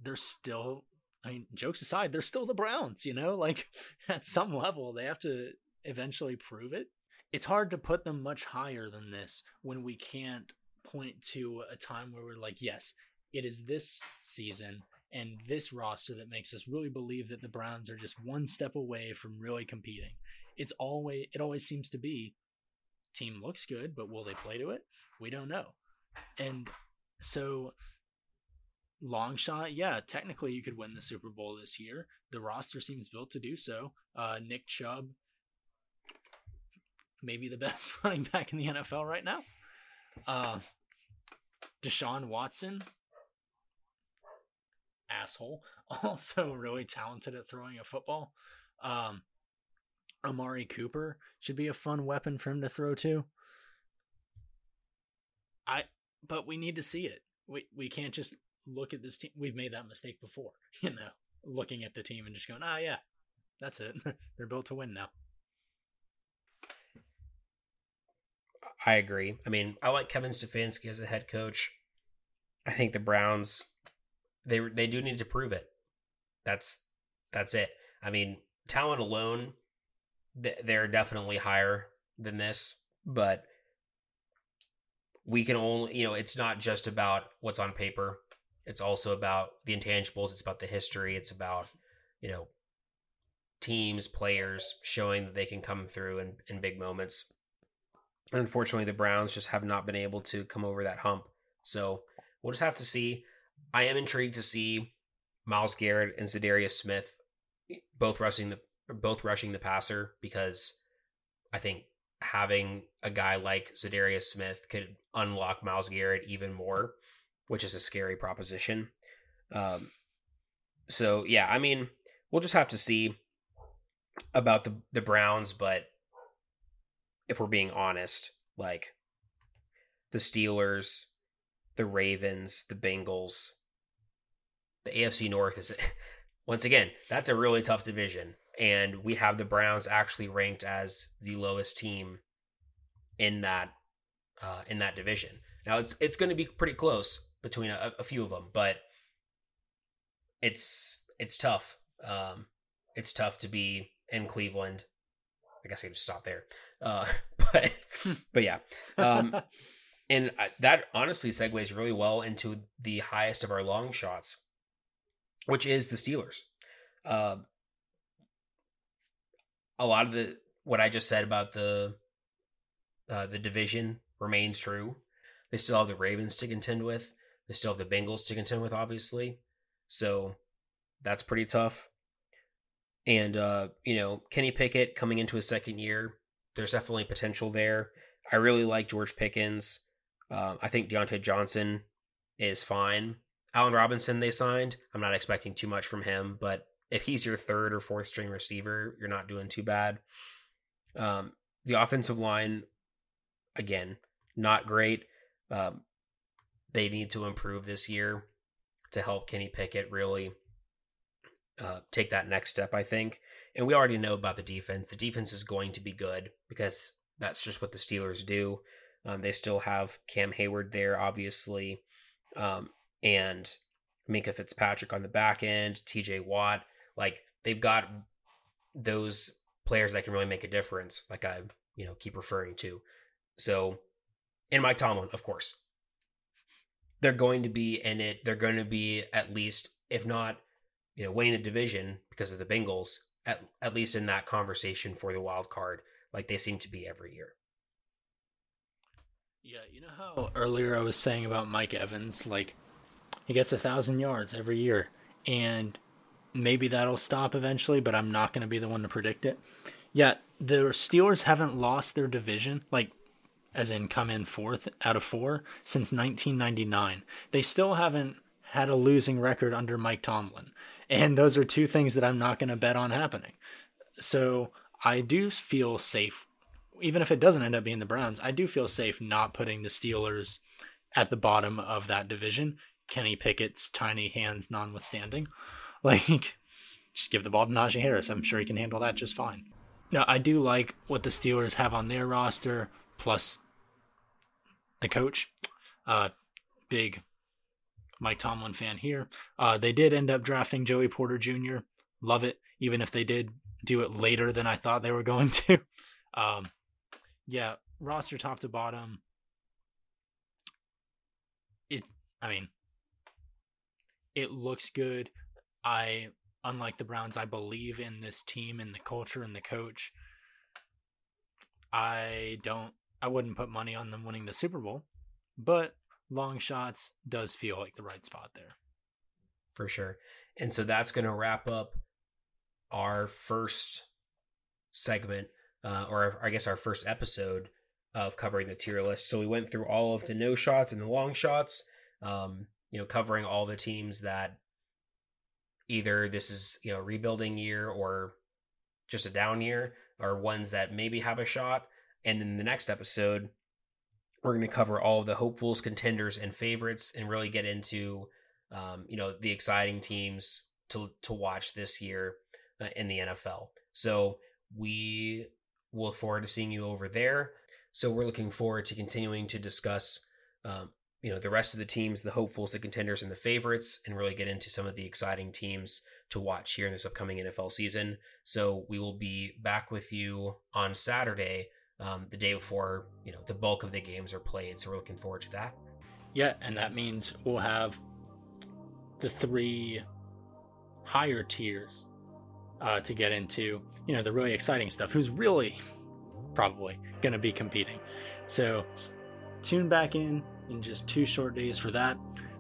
they're still I mean, jokes aside, they're still the Browns, you know? Like at some level, they have to eventually prove it. It's hard to put them much higher than this when we can't point to a time where we're like, yes, it is this season and this roster that makes us really believe that the Browns are just one step away from really competing. It's always it always seems to be team looks good, but will they play to it? We don't know. And so long shot, yeah, technically you could win the Super Bowl this year. The roster seems built to do so. Uh, Nick Chubb, maybe the best running back in the NFL right now. Uh, Deshaun Watson, asshole, also really talented at throwing a football. Um, Amari Cooper should be a fun weapon for him to throw to. I, but we need to see it. We we can't just look at this team. We've made that mistake before, you know, looking at the team and just going, ah, yeah, that's it. They're built to win now. I agree. I mean, I like Kevin Stefanski as a head coach. I think the Browns, they they do need to prove it. That's that's it. I mean, talent alone, they're definitely higher than this, but we can only, you know, it's not just about what's on paper. It's also about the intangibles. It's about the history. It's about, you know, teams, players showing that they can come through in, in big moments. Unfortunately, the Browns just have not been able to come over that hump. So we'll just have to see. I am intrigued to see Myles Garrett and Za'Darius Smith eh, both rushing the both rushing the passer because I think having a guy like Za'Darius Smith could unlock Myles Garrett even more which is a scary proposition. Um, so yeah, I mean, we'll just have to see about the the Browns, but if we're being honest, like the Steelers, the Ravens, the Bengals, the AFC North is once again, that's a really tough division. And we have the Browns actually ranked as the lowest team in that uh, in that division. Now it's it's going to be pretty close between a, a few of them, but it's it's tough. Um, it's tough to be in Cleveland. I guess I can just stop there. Uh, but but yeah, um, and that honestly segues really well into the highest of our long shots, which is the Steelers. Uh, a lot of the what I just said about the uh, the division remains true. They still have the Ravens to contend with. They still have the Bengals to contend with, obviously. So that's pretty tough. And, uh, you know, Kenny Pickett coming into his second year, there's definitely potential there. I really like George Pickens. Uh, I think Diontae Johnson is fine. Allen Robinson, they signed. I'm not expecting too much from him, but if he's your third or fourth string receiver, you're not doing too bad. Um, the offensive line, again, not great. Um, they need to improve this year to help Kenny Pickett really uh, take that next step, I think. And we already know about the defense. The defense is going to be good because that's just what the Steelers do. Um, they still have Cam Heyward there, obviously, um, and Minkah Fitzpatrick on the back end, TJ Watt. Like they've got those players that can really make a difference, like I you know keep referring to. So, and Mike Tomlin, of course, they're going to be in it. They're going to be at least, if not, you know, winning the division because of the Bengals, at at least in that conversation for the wild card, like they seem to be every year. Yeah, you know how earlier I was saying about Mike Evans, like he gets a thousand yards every year, and maybe that'll stop eventually, but I'm not going to be the one to predict it. Yet the Steelers haven't lost their division, like as in come in fourth out of four since 1999. They still haven't had a losing record under Mike Tomlin, and those are two things that I'm not going to bet on happening. So I do feel safe even if it doesn't end up being the Browns, I do feel safe not putting the Steelers at the bottom of that division. Kenny Pickett's tiny hands notwithstanding. Like, just give the ball to Najee Harris. I'm sure he can handle that just fine. Now, I do like what the Steelers have on their roster, plus the coach. Uh, big Mike Tomlin fan here. Uh, they did end up drafting Joey Porter Jr. Love it, even if they did do it later than I thought they were going to. Um, yeah, roster top to bottom. It, I mean, it looks good. I, unlike the Browns, I believe in this team and the culture and the coach. I don't, I wouldn't put money on them winning the Super Bowl, but long shots does feel like the right spot there. For sure. And so that's going to wrap up our first segment uh, or I guess our first episode of covering the tier list. So we went through all of the no shots and the long shots, um, you know, covering all the teams that either this is, you know, rebuilding year or just a down year, or ones that maybe have a shot. And in the next episode, we're going to cover all the hopefuls, contenders, and favorites, and really get into, um, you know, the exciting teams to to watch this year uh, in the NFL. So we We'll look forward to seeing you over there. So we're looking forward to continuing to discuss, um, you know, the rest of the teams, the hopefuls, the contenders, and the favorites, and really get into some of the exciting teams to watch here in this upcoming NFL season. So we will be back with you on Saturday, um, the day before you know the bulk of the games are played. So we're looking forward to that. Yeah, and that means we'll have the three higher tiers uh, to get into, you know, the really exciting stuff. Who's really probably going to be competing? So tune back in in just two short days for that.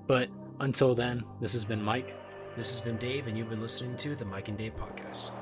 But until then, this has been Mike. This has been Dave, and you've been listening to the Mike and Dave podcast. Alexander on the